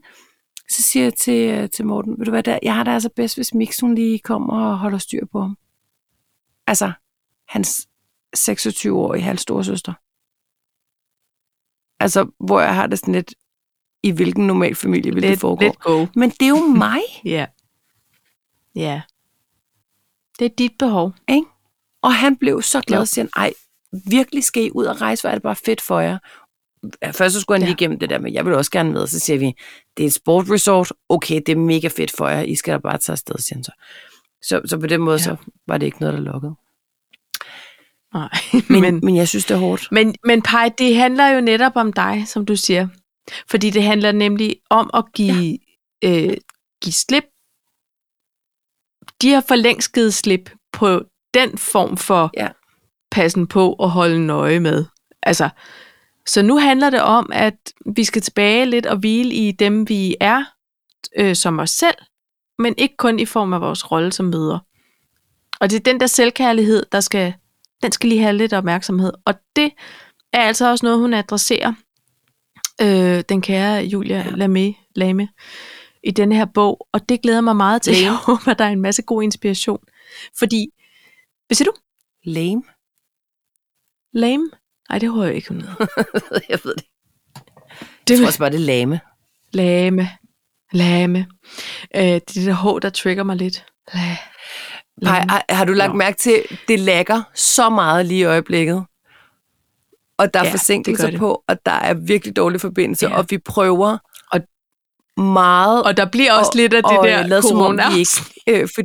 Speaker 2: så siger jeg til, øh, til Morten, ved du hvad, der, jeg har det altså bedst, hvis Mix hun lige kommer og holder styr på ham. Altså, hans 26-årige halvstore søster. Altså, hvor jeg har det sådan lidt, i hvilken normal familie vil det
Speaker 1: Let,
Speaker 2: foregå.
Speaker 1: let go.
Speaker 2: Men det er jo mig,
Speaker 1: Ja. Ja. Det er dit behov.
Speaker 2: ikke? Og han blev så glad og siger, ej, virkelig skal I ud og rejse, hvor er det bare fedt for jer. Først så skulle han
Speaker 1: Ja.
Speaker 2: lige igennem det der, men jeg vil også gerne med. Så siger vi, det er et sportresort. Okay, det er mega fedt for jer. I skal da bare tage afsted, siger han så. Så, så på den måde,
Speaker 1: Ja.
Speaker 2: så var det ikke noget, der lukkede.
Speaker 1: Nej.
Speaker 2: Men,
Speaker 1: Men,
Speaker 2: men, men jeg synes, det er hårdt.
Speaker 1: men, men Paj, det handler jo netop om dig, som du siger. Fordi det handler nemlig om at give, ja. øh, give slip. De har for længst givet slip på den form for
Speaker 2: Ja.
Speaker 1: passen på og holde nøje med. Altså, så nu handler det om, at vi skal tilbage lidt og hvile i dem, vi er øh, som os selv, men ikke kun i form af vores rolle som møder. Og det er den der selvkærlighed, der skal, den skal lige have lidt opmærksomhed. Og det er altså også noget, hun adresserer, øh, den kære Julia. Lame, Lame, i denne her bog. Og det glæder mig meget til.
Speaker 2: Lame.
Speaker 1: Jeg håber, der er en masse god inspiration. Fordi, hvad siger du?
Speaker 2: Lame?
Speaker 1: Lame? Nej, det håber jeg ikke, hun hedder.
Speaker 2: jeg ved det.
Speaker 1: Det
Speaker 2: Jeg tror også bare, det er lame.
Speaker 1: Lame. Lame. Øh, det er der H, der trigger mig lidt. La.
Speaker 2: Har, har, har du lagt
Speaker 1: Nå.
Speaker 2: mærke til, det lækker så meget lige i øjeblikket? Og der er
Speaker 1: Ja,
Speaker 2: forsinkelser
Speaker 1: det.
Speaker 2: på, og der er virkelig dårlig forbindelse,
Speaker 1: Ja.
Speaker 2: og vi prøver
Speaker 1: Og-
Speaker 2: meget
Speaker 1: Og der bliver også
Speaker 2: og,
Speaker 1: lidt af det
Speaker 2: og,
Speaker 1: der
Speaker 2: øh, som
Speaker 1: corona.
Speaker 2: vi ikke... Øh, for,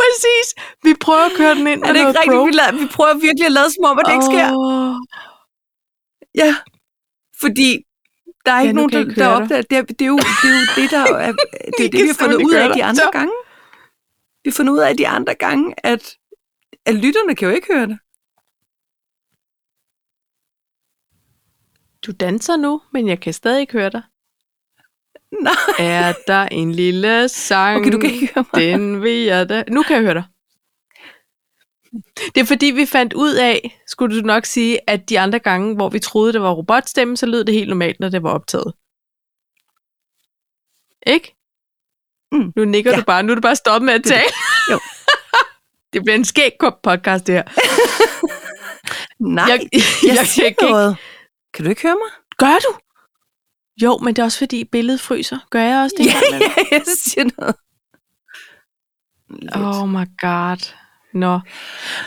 Speaker 1: Præcis. Vi prøver at køre den ind
Speaker 2: er
Speaker 1: med
Speaker 2: det ikke rigtigt?
Speaker 1: pro.
Speaker 2: Vi, lader, vi prøver virkelig at lade som om, at det ikke sker. Ja, fordi der er
Speaker 1: Ja,
Speaker 2: ikke nogen, der, der opdager det. Er, det, er jo, det er jo det, der er, det, er det vi har fundet ud af de andre
Speaker 1: Så.
Speaker 2: gange. Vi har fundet ud af de andre gange, at, at lytterne kan jo ikke høre det.
Speaker 1: Du danser nu, men jeg kan stadig ikke høre dig.
Speaker 2: Nej,
Speaker 1: Er der en lille sang?
Speaker 2: okay, du kan ikke høre mig.
Speaker 1: Den vil jeg da. Nu kan jeg høre dig. Det er fordi, vi fandt ud af, skulle du nok sige, at de andre gange, hvor vi troede, det var robotstemme, så lød det helt normalt, når det var optaget. Ikke?
Speaker 2: Mm.
Speaker 1: Nu nikker
Speaker 2: Ja.
Speaker 1: du bare. Nu er du bare stoppet med at
Speaker 2: Det
Speaker 1: tale.
Speaker 2: Jo.
Speaker 1: det bliver en skæg podcast, det her.
Speaker 2: Nej,
Speaker 1: Jeg,
Speaker 2: jeg, jeg,
Speaker 1: jeg, kan ikke.
Speaker 2: noget. Kan du ikke høre mig?
Speaker 1: Gør du? Jo, men det er også fordi billedet fryser. Gør jeg også det?
Speaker 2: Ja, ja, jeg siger noget. Lidt.
Speaker 1: Oh my god. Nå.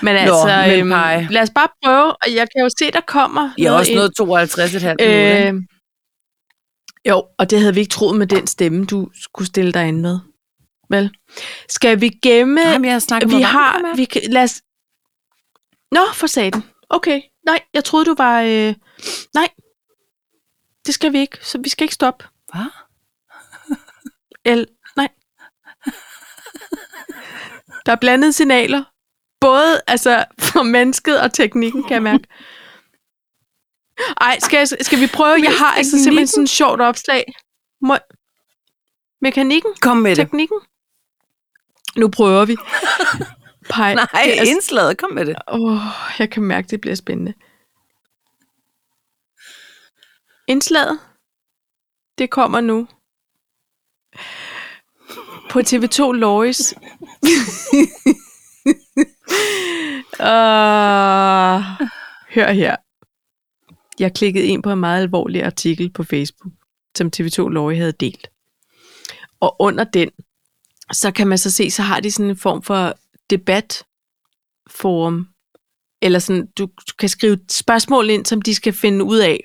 Speaker 1: Men altså,
Speaker 2: men
Speaker 1: øhm, lad os bare prøve, og jeg kan jo se, der kommer
Speaker 2: Jeg er
Speaker 1: noget
Speaker 2: også
Speaker 1: ind.
Speaker 2: nået 52 et halvt minut.
Speaker 1: Øh, jo, og det havde vi ikke troet med den stemme, du skulle stille dig ind med. Vel? Skal vi gemme...
Speaker 2: Nej, men jeg har
Speaker 1: vi
Speaker 2: med
Speaker 1: har... Vi kan, lad os... Nå, for satan. Okay. Nej, jeg troede, du var... Øh... Nej. Det skal vi ikke. Så vi skal ikke stoppe.
Speaker 2: Hvad?
Speaker 1: El... Nej. Der er blandede signaler. Både altså, for mennesket og teknikken, kan jeg mærke. Ej, skal, jeg, skal vi prøve? Jeg har altså simpelthen sådan et sjovt opslag. Må... Mekanikken?
Speaker 2: Kom med det.
Speaker 1: Teknikken? Nu prøver vi. Pej,
Speaker 2: Nej,
Speaker 1: det er-
Speaker 2: indslaget, kom med det.
Speaker 1: Åh, jeg kan mærke, det bliver spændende. Indslaget, det kommer nu. På TV2 Lois. uh, ah, hør her. Jeg klikkede ind på en meget alvorlig artikel på Facebook, som TV2 Lois havde delt. Og under den, så kan man så se, så har de sådan en form for debatforum, eller sådan, du kan skrive spørgsmål ind, som de skal finde ud af,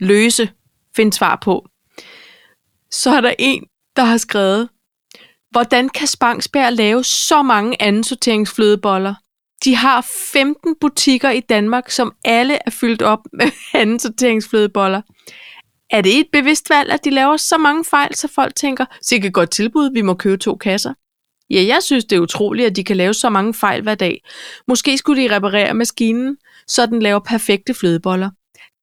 Speaker 1: løse, finde svar på. Så er der en, der har skrevet, hvordan kan Spangsberg lave så mange andensorteringsflødeboller? De har 15 butikker i Danmark, som alle er fyldt op med andensorteringsflødeboller. Er det et bevidst valg, at de laver så mange fejl, så folk tænker, sikkert godt tilbud, vi må købe to kasser? Ja, jeg synes, det er utroligt, at de kan lave så mange fejl hver dag. Måske skulle de reparere maskinen, så den laver perfekte flødeboller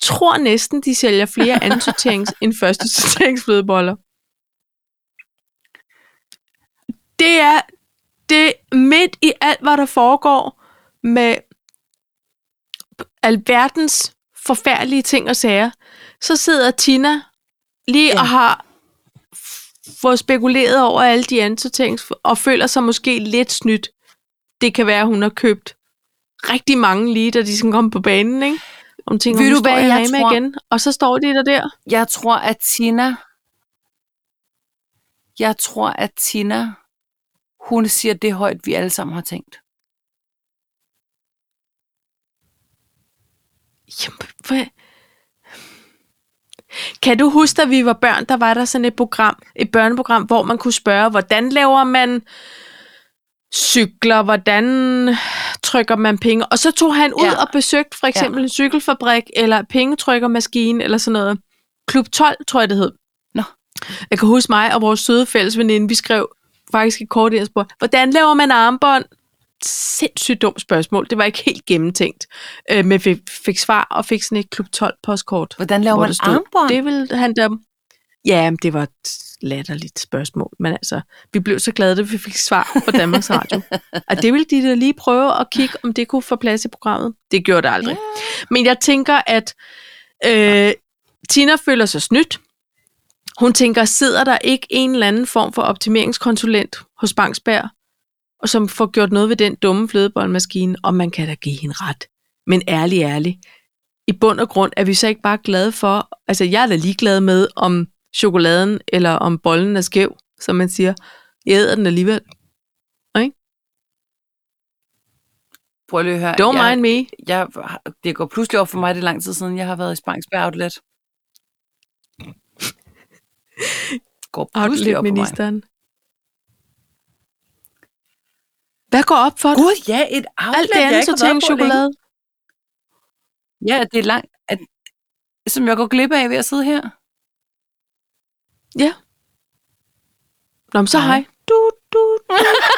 Speaker 1: tror næsten, de sælger flere antotanks end første sorteringsflødeboller. Det er det midt i alt, hvad der foregår med alverdens forfærdelige ting og sager. Så sidder Tina lige
Speaker 2: ja.
Speaker 1: og har fået spekuleret over alle de antotanks og føler sig måske lidt snydt. Det kan være, hun har købt rigtig mange lige, da de sådan kom på banen, ikke? Om
Speaker 2: Ved
Speaker 1: hun
Speaker 2: du hvad, jeg tror-
Speaker 1: igen, og så står de der der.
Speaker 2: Jeg tror, at Tina... Jeg tror, at Tina... Hun siger det højt, vi alle sammen har tænkt.
Speaker 1: Jamen, hvad? Kan du huske, da vi var børn, der var der sådan et program, et børneprogram, hvor man kunne spørge, hvordan laver man cykler, hvordan trykker man penge? Og så tog han ud
Speaker 2: Ja.
Speaker 1: og besøgte for eksempel ja. en cykelfabrik, eller pengetrykkermaskine, eller sådan noget. Klub 12, tror jeg, det hed.
Speaker 2: Nå.
Speaker 1: Jeg kan huske mig og vores søde fælles veninde, vi skrev faktisk et kort i på, hvordan laver man armbånd? Sindssygt dumt spørgsmål. Det var ikke helt gennemtænkt. Øh, men vi fik svar og fik sådan et klub 12 postkort.
Speaker 2: Hvordan laver man
Speaker 1: stod,
Speaker 2: armbånd?
Speaker 1: Det ville han der... Ja, men det var et latterligt spørgsmål. Men altså, vi blev så glade, at vi fik svar på Danmarks Radio. og det ville de da lige prøve at kigge, om det kunne få plads i programmet. Det gjorde det aldrig. Men jeg tænker, at øh, Tina føler sig snydt. Hun tænker, sidder der ikke en eller anden form for optimeringskonsulent hos Bangsberg, og som får gjort noget ved den dumme flødeboldmaskine, og man kan da give hende ret. Men ærlig, ærlig. I bund og grund er vi så ikke bare glade for, altså jeg er da ligeglad med, om chokoladen eller om bollen er skæv, som man siger. Jeg æder den alligevel.
Speaker 2: Prøv lige at høre.
Speaker 1: Don't
Speaker 2: jeg,
Speaker 1: mind me.
Speaker 2: Jeg, det går pludselig op for mig, det er lang tid siden, jeg har været i Spangsberg Outlet. går pludselig op for mig.
Speaker 1: Hvad går op for dig?
Speaker 2: Gud, ja, et outlet,
Speaker 1: Alt det andet
Speaker 2: ikke været
Speaker 1: sortering
Speaker 2: på længe.
Speaker 1: chokolade.
Speaker 2: Ja, det er langt, at, som jeg går glip af ved at sidde her.
Speaker 1: Ja. Nå, men så
Speaker 2: Hej.
Speaker 1: hej. Du, du, du.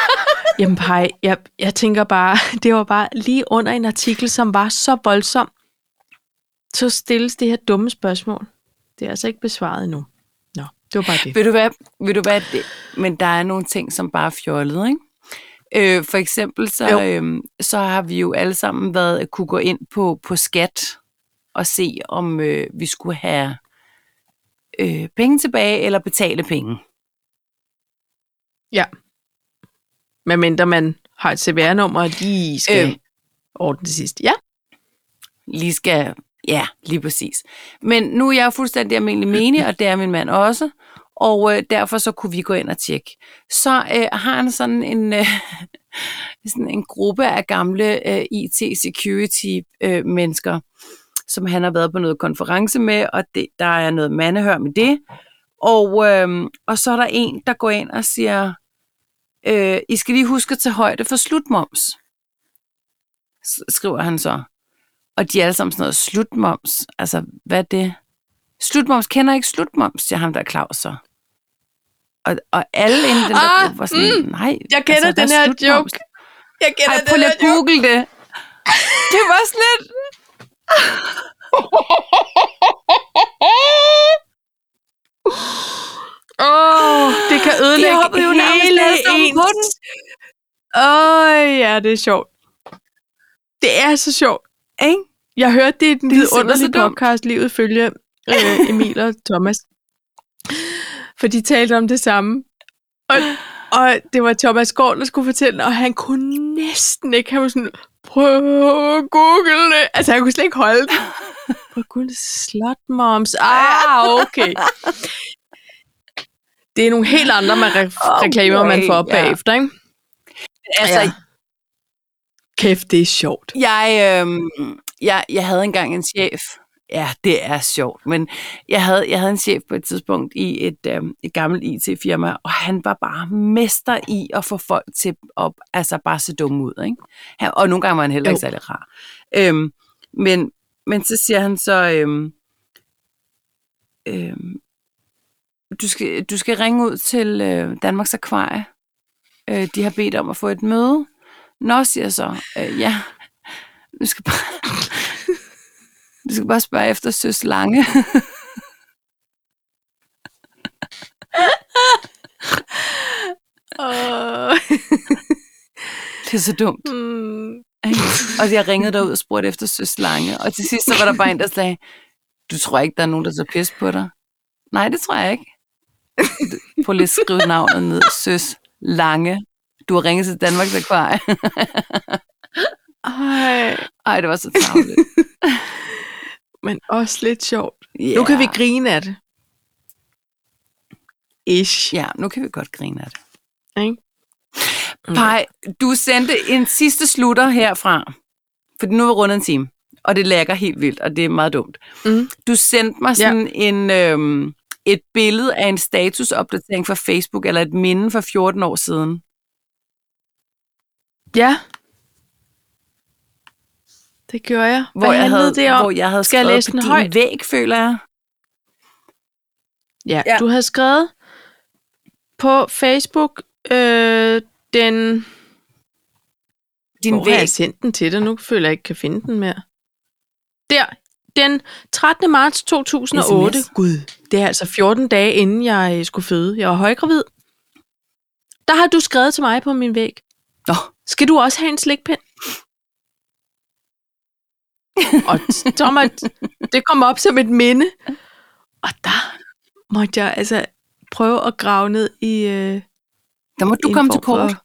Speaker 1: Jamen hej, jeg, jeg tænker bare, det var bare lige under en artikel, som var så voldsom. Så stilles det her dumme spørgsmål. Det er altså ikke besvaret endnu. Nå, det var bare det.
Speaker 2: Ved du hvad? Ved du hvad? Det, men der er nogle ting, som bare er fjollet, ikke? Øh, for eksempel så,
Speaker 1: Jo.
Speaker 2: øhm, så har vi jo alle sammen været kunne gå ind på, på skat og se, om øh, vi skulle have øh, penge tilbage eller betale penge.
Speaker 1: Ja. Medmindre man har et CVR-nummer, og lige skal
Speaker 2: Øh.
Speaker 1: øh. ordne det sidste. Ja.
Speaker 2: Lige skal, ja, lige præcis. Men nu er jeg fuldstændig almindelig menig, og det er min mand også, og øh, derfor så kunne vi gå ind og tjekke. Så øh, har han sådan en, øh, sådan en gruppe af gamle øh, IT-security-mennesker, som han har været på noget konference med, og det, der er noget mandehør med det. Og, øh, og så er der en, der går ind og siger, øh, I skal lige huske at tage højde for slutmoms, skriver han så. Og de er alle sammen sådan noget slutmoms. Altså, hvad er det? Slutmoms kender ikke slutmoms, siger ham der Claus så. Og, og alle inde i den der
Speaker 1: Ah,
Speaker 2: gruppe var sådan,
Speaker 1: mm,
Speaker 2: nej.
Speaker 1: jeg kender
Speaker 2: hvad
Speaker 1: den
Speaker 2: er
Speaker 1: her
Speaker 2: slutmoms?
Speaker 1: joke. Jeg
Speaker 2: Ej, prøv lige at google det. Det var sådan lidt...
Speaker 1: Åh, oh, det kan ødelægge
Speaker 2: jo nærmest
Speaker 1: hele ens... Åh, oh, ja, det er sjovt. Det er så sjovt.
Speaker 2: Ikke?
Speaker 1: Jeg hørte det i den
Speaker 2: er
Speaker 1: vidunderlige podcast, Livet følge øh, Emil og Thomas. For de talte om det samme. Og, og det var Thomas Gård, der skulle fortælle, og han kunne næsten ikke. Han var sådan, prøv at google det. Altså, han kunne slet ikke holde det. Prøv at google slot moms. Ah, okay. Det er nogle helt andre med re-
Speaker 2: Oh
Speaker 1: reklamer, man får op
Speaker 2: ja.
Speaker 1: bagefter, ikke?
Speaker 2: Altså,
Speaker 1: Ja. Kæft, det er sjovt.
Speaker 2: Jeg, øhm, jeg, jeg havde engang en chef. Ja, det er sjovt. Men jeg havde, jeg havde en chef på et tidspunkt i et, øhm, et gammelt IT-firma, og han var bare mester i at få folk til at altså bare se dumme ud. Ikke? Han, og nogle gange var han heller ikke
Speaker 1: Jo.
Speaker 2: særlig rar. Øhm, men, men så siger han så, øhm, øhm, du, skal, du skal ringe ud til øh, Danmarks Akvarie. Øh, de har bedt om at få et møde. Nå, siger jeg så, øh, ja, du skal bare, du skal bare spørge efter Søs Lange.
Speaker 1: Åh.
Speaker 2: Det er så dumt.
Speaker 1: Mm.
Speaker 2: Og jeg ringede derud og spurgte efter Søs Lange. Og til sidst så var der bare en, der sagde, du tror ikke, der er nogen, der tager pis på dig? Nej, det tror jeg ikke. Prøv lige at skrive navnet ned. Søs Lange. Du har ringet til Danmarks Akvarie.
Speaker 1: Ej,
Speaker 2: Ej, det var så tavligt.
Speaker 1: Men også lidt sjovt.
Speaker 2: Yeah.
Speaker 1: Nu kan vi grine af det. Ish.
Speaker 2: Ja, nu kan vi godt grine af det.
Speaker 1: Ikke?
Speaker 2: Pej, du sendte en sidste slutter herfra. For nu er vi rundt en time. Og det lægger helt vildt, og det er meget dumt.
Speaker 1: Mm.
Speaker 2: Du sendte mig sådan ja. en, øhm, et billede af en statusopdatering fra Facebook, eller et minde fra 14 år siden.
Speaker 1: Ja. Det gjorde jeg. Hvad
Speaker 2: Hvor jeg, havde,
Speaker 1: det om?
Speaker 2: hvor jeg havde
Speaker 1: Skal jeg
Speaker 2: skrevet
Speaker 1: læse
Speaker 2: på
Speaker 1: den
Speaker 2: din
Speaker 1: højt?
Speaker 2: væg, føler jeg.
Speaker 1: Ja,
Speaker 2: Ja.
Speaker 1: du havde skrevet på Facebook øh, den...
Speaker 2: Din
Speaker 1: Hvor har
Speaker 2: væg.
Speaker 1: jeg sendt den til dig? Nu føler jeg ikke, kan finde den mere. Der. Den 13. marts 2008.
Speaker 2: SMS.
Speaker 1: Gud, det er altså 14 dage, inden jeg skulle føde. Jeg var højgravid. Der har du skrevet til mig på min væg.
Speaker 2: Nå,
Speaker 1: Skal du også have en slikpind? Og må, det kom op som et minde. Og der måtte jeg altså prøve at grave ned i... Øh,
Speaker 2: der må du komme til
Speaker 1: form for-
Speaker 2: kort.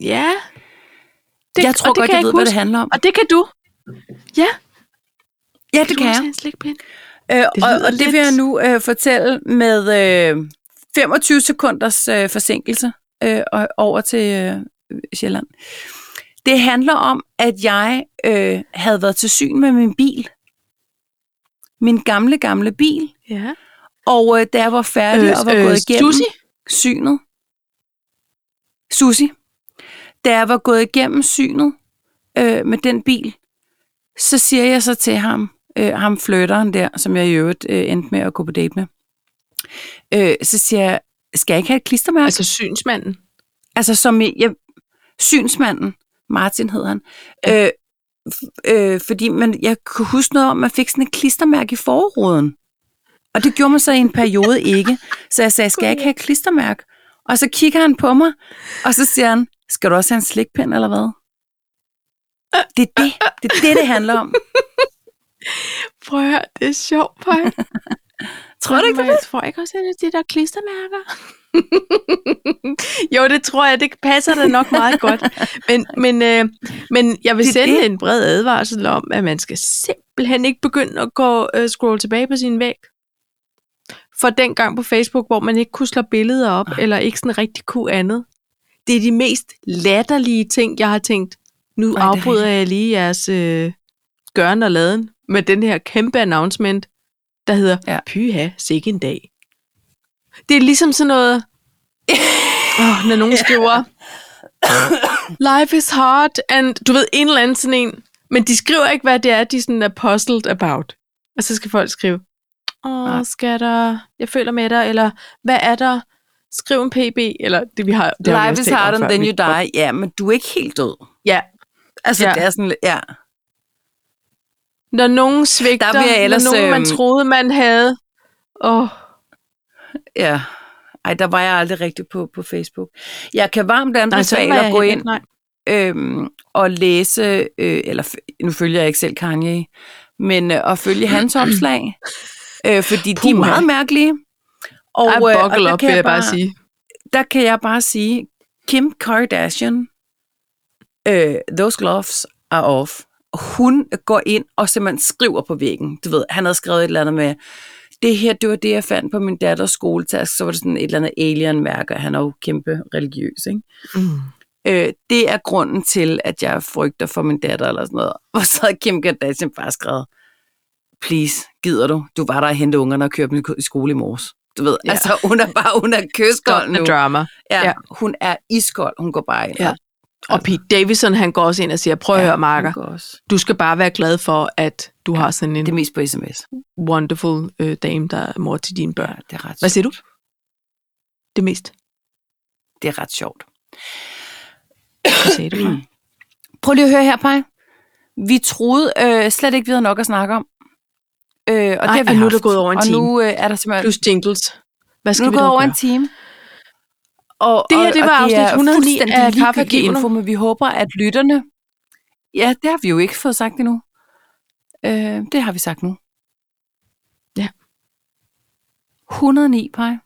Speaker 1: Ja.
Speaker 2: Det, jeg tror
Speaker 1: og det
Speaker 2: godt, jeg ved,
Speaker 1: ikke
Speaker 2: hvad det
Speaker 1: huske.
Speaker 2: handler om.
Speaker 1: Og det kan du. Ja,
Speaker 2: Ja, det
Speaker 1: du
Speaker 2: kan jeg. Øh, og,
Speaker 1: lyder
Speaker 2: og det vil jeg nu øh, fortælle med øh, 25 sekunders øh, forsinkelse øh, og over til øh, Sjælland. Det handler om, at jeg øh, havde været til syn med min bil. Min gamle, gamle bil.
Speaker 1: Ja.
Speaker 2: Og øh, da jeg var færdig øh, og var øh, gået igennem
Speaker 1: Susi?
Speaker 2: synet. Susi. Da jeg var gået igennem synet øh, med den bil, så siger jeg så til ham, øh, ham flytteren der, som jeg i øvrigt øh, endte med at gå på date med, øh, så siger jeg, skal jeg ikke have et klistermærke? Altså,
Speaker 1: Altså synsmanden.
Speaker 2: altså som i, jeg, synsmanden, Martin hedder han, øh, f- øh, fordi man, jeg kunne huske noget om, at man fik sådan et klistermærke i forruden. Og det gjorde man så i en periode ikke. Så jeg sagde, skal jeg ikke have et klistermærke? Og så kigger han på mig, og så siger han, skal du også have en slikpind, eller hvad? Det er det, det, er det, det handler om.
Speaker 1: Prøv at høre, det er sjovt, Paj.
Speaker 2: Tror du ikke, det
Speaker 1: Jeg tror ikke også, at det er de der klistermærker. jo, det tror jeg, det passer da nok meget godt. Men, men, øh, men jeg vil
Speaker 2: Det
Speaker 1: sende
Speaker 2: det.
Speaker 1: en bred advarsel om, at man skal simpelthen ikke begynde at gå øh, scrolle tilbage på sin væg. For den gang på Facebook, hvor man ikke kunne slå billeder op,
Speaker 2: Nej.
Speaker 1: eller ikke sådan rigtig kunne andet. Det er de mest latterlige ting, jeg har tænkt. Nu
Speaker 2: er
Speaker 1: afbryder jeg lige jeres øh, gøren og laden med den her kæmpe announcement, der hedder
Speaker 2: ja.
Speaker 1: Pyha, sikke en dag. Det er ligesom sådan noget, oh, når nogen skriver, life is hard, and du ved, en eller anden sådan en, men de skriver ikke, hvad det er, de sådan er puzzled about. Og så skal folk skrive, åh, skal der, jeg føler med dig, eller hvad er der, skriv en pb, eller det vi har, det har
Speaker 2: Life
Speaker 1: også
Speaker 2: is
Speaker 1: før,
Speaker 2: than
Speaker 1: vi-
Speaker 2: you die. Ja, men du er ikke helt død.
Speaker 1: Ja,
Speaker 2: Altså,
Speaker 1: Ja.
Speaker 2: det er sådan ja.
Speaker 1: når nogen svigter,
Speaker 2: Der jeg ellers,
Speaker 1: når nogen man
Speaker 2: øhm,
Speaker 1: troede, man havde, åh,
Speaker 2: Ja. Ej, der var jeg aldrig rigtig på, på Facebook. Jeg kan varmt anbefale
Speaker 1: jeg
Speaker 2: at gå ind
Speaker 1: nej.
Speaker 2: øhm, og læse, øh, eller nu følger jeg ikke selv Kanye, men øh, at følge hans opslag, øh, fordi de er meget mærkelige. Og,
Speaker 1: Ej,
Speaker 2: øh, og der
Speaker 1: op,
Speaker 2: kan
Speaker 1: vil jeg bare sige.
Speaker 2: Der kan jeg bare sige, Kim Kardashian, øh, those gloves are off. Hun går ind og simpelthen skriver på væggen. Du ved, han havde skrevet et eller andet med, det her, det var det, jeg fandt på min datters skoletask. Så var det sådan et eller andet alien-mærke, og han er jo kæmpe religiøs, ikke?
Speaker 1: Mm.
Speaker 2: Øh, det er grunden til, at jeg frygter for min datter eller sådan noget. Og så havde Kim Kardashian bare skrevet, please, gider du? Du var der og hente ungerne og kørte dem i skole i morges. Du ved,
Speaker 1: Ja.
Speaker 2: altså hun er bare, hun er kyskold nu.
Speaker 1: drama.
Speaker 2: Ja,
Speaker 1: Ja.
Speaker 2: ja, hun er iskold. Hun går bare ind.
Speaker 1: Ja. Og Pete Davidson, han går også ind og siger, prøv at høre, Marker, du skal bare være glad for, at du har sådan en
Speaker 2: Det mest på sms.
Speaker 1: wonderful øh, dame, der er mor til dine
Speaker 2: Ja,
Speaker 1: børn.
Speaker 2: det er ret
Speaker 1: Hvad siger du? Det mest.
Speaker 2: Det er ret sjovt.
Speaker 1: Hvad sagde du? Paj?
Speaker 2: Prøv lige at høre her, Paj. Vi troede øh, slet ikke, vi havde nok at snakke om. Øh, og det har vi
Speaker 1: og nu er der gået over en
Speaker 2: og
Speaker 1: time.
Speaker 2: nu øh, er der simpelthen
Speaker 1: Plus jingles. Hvad
Speaker 2: nu
Speaker 1: skal
Speaker 2: er
Speaker 1: vi
Speaker 2: det gået over
Speaker 1: gøre?
Speaker 2: en time. Og,
Speaker 1: Det her, det
Speaker 2: og,
Speaker 1: var
Speaker 2: og
Speaker 1: afsnit
Speaker 2: er
Speaker 1: 109
Speaker 2: fuldstændig
Speaker 1: af Kaffe og
Speaker 2: info, men vi håber, at lytterne... Ja, det har vi jo ikke fået sagt endnu. Øh, det har vi sagt nu.
Speaker 1: Ja.
Speaker 2: 109, Paj.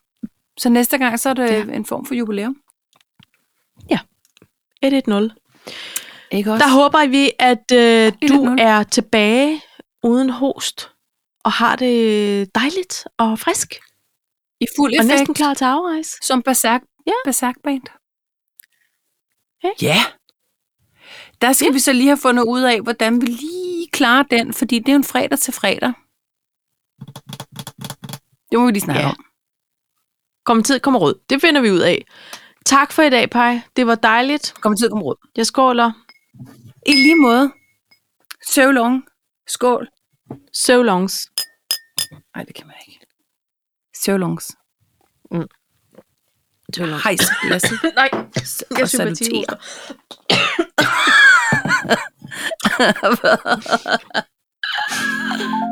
Speaker 2: Så næste gang, så er det
Speaker 1: Ja.
Speaker 2: ja. en form for jubilæum.
Speaker 1: 110.
Speaker 2: Ikke også?
Speaker 1: Der håber vi, at øh, du
Speaker 2: 1-0.
Speaker 1: er tilbage uden host, og har det dejligt og frisk,
Speaker 2: I fuld
Speaker 1: og
Speaker 2: effekt.
Speaker 1: næsten klar til afrejse.
Speaker 2: Som Berserk,
Speaker 1: Ja.
Speaker 2: Berserk Band.
Speaker 1: Ja.
Speaker 2: Ja. Der skal ja. vi så lige have fundet ud af, hvordan vi lige klarer den, fordi det er jo en fredag til fredag. Det må vi lige snakke
Speaker 1: Ja.
Speaker 2: om.
Speaker 1: Kom tid, kommer råd. Det finder vi ud af. Tak for i dag, Paj. Det var dejligt.
Speaker 2: Kom tid, kom råd.
Speaker 1: Jeg skåler.
Speaker 2: I lige måde. So long. Skål.
Speaker 1: So longs.
Speaker 2: Nej, det kan man ikke. So longs.
Speaker 1: So det
Speaker 2: var Hejs, Lasse.
Speaker 1: Nej, jeg
Speaker 2: sympatihuster.
Speaker 1: Hvad?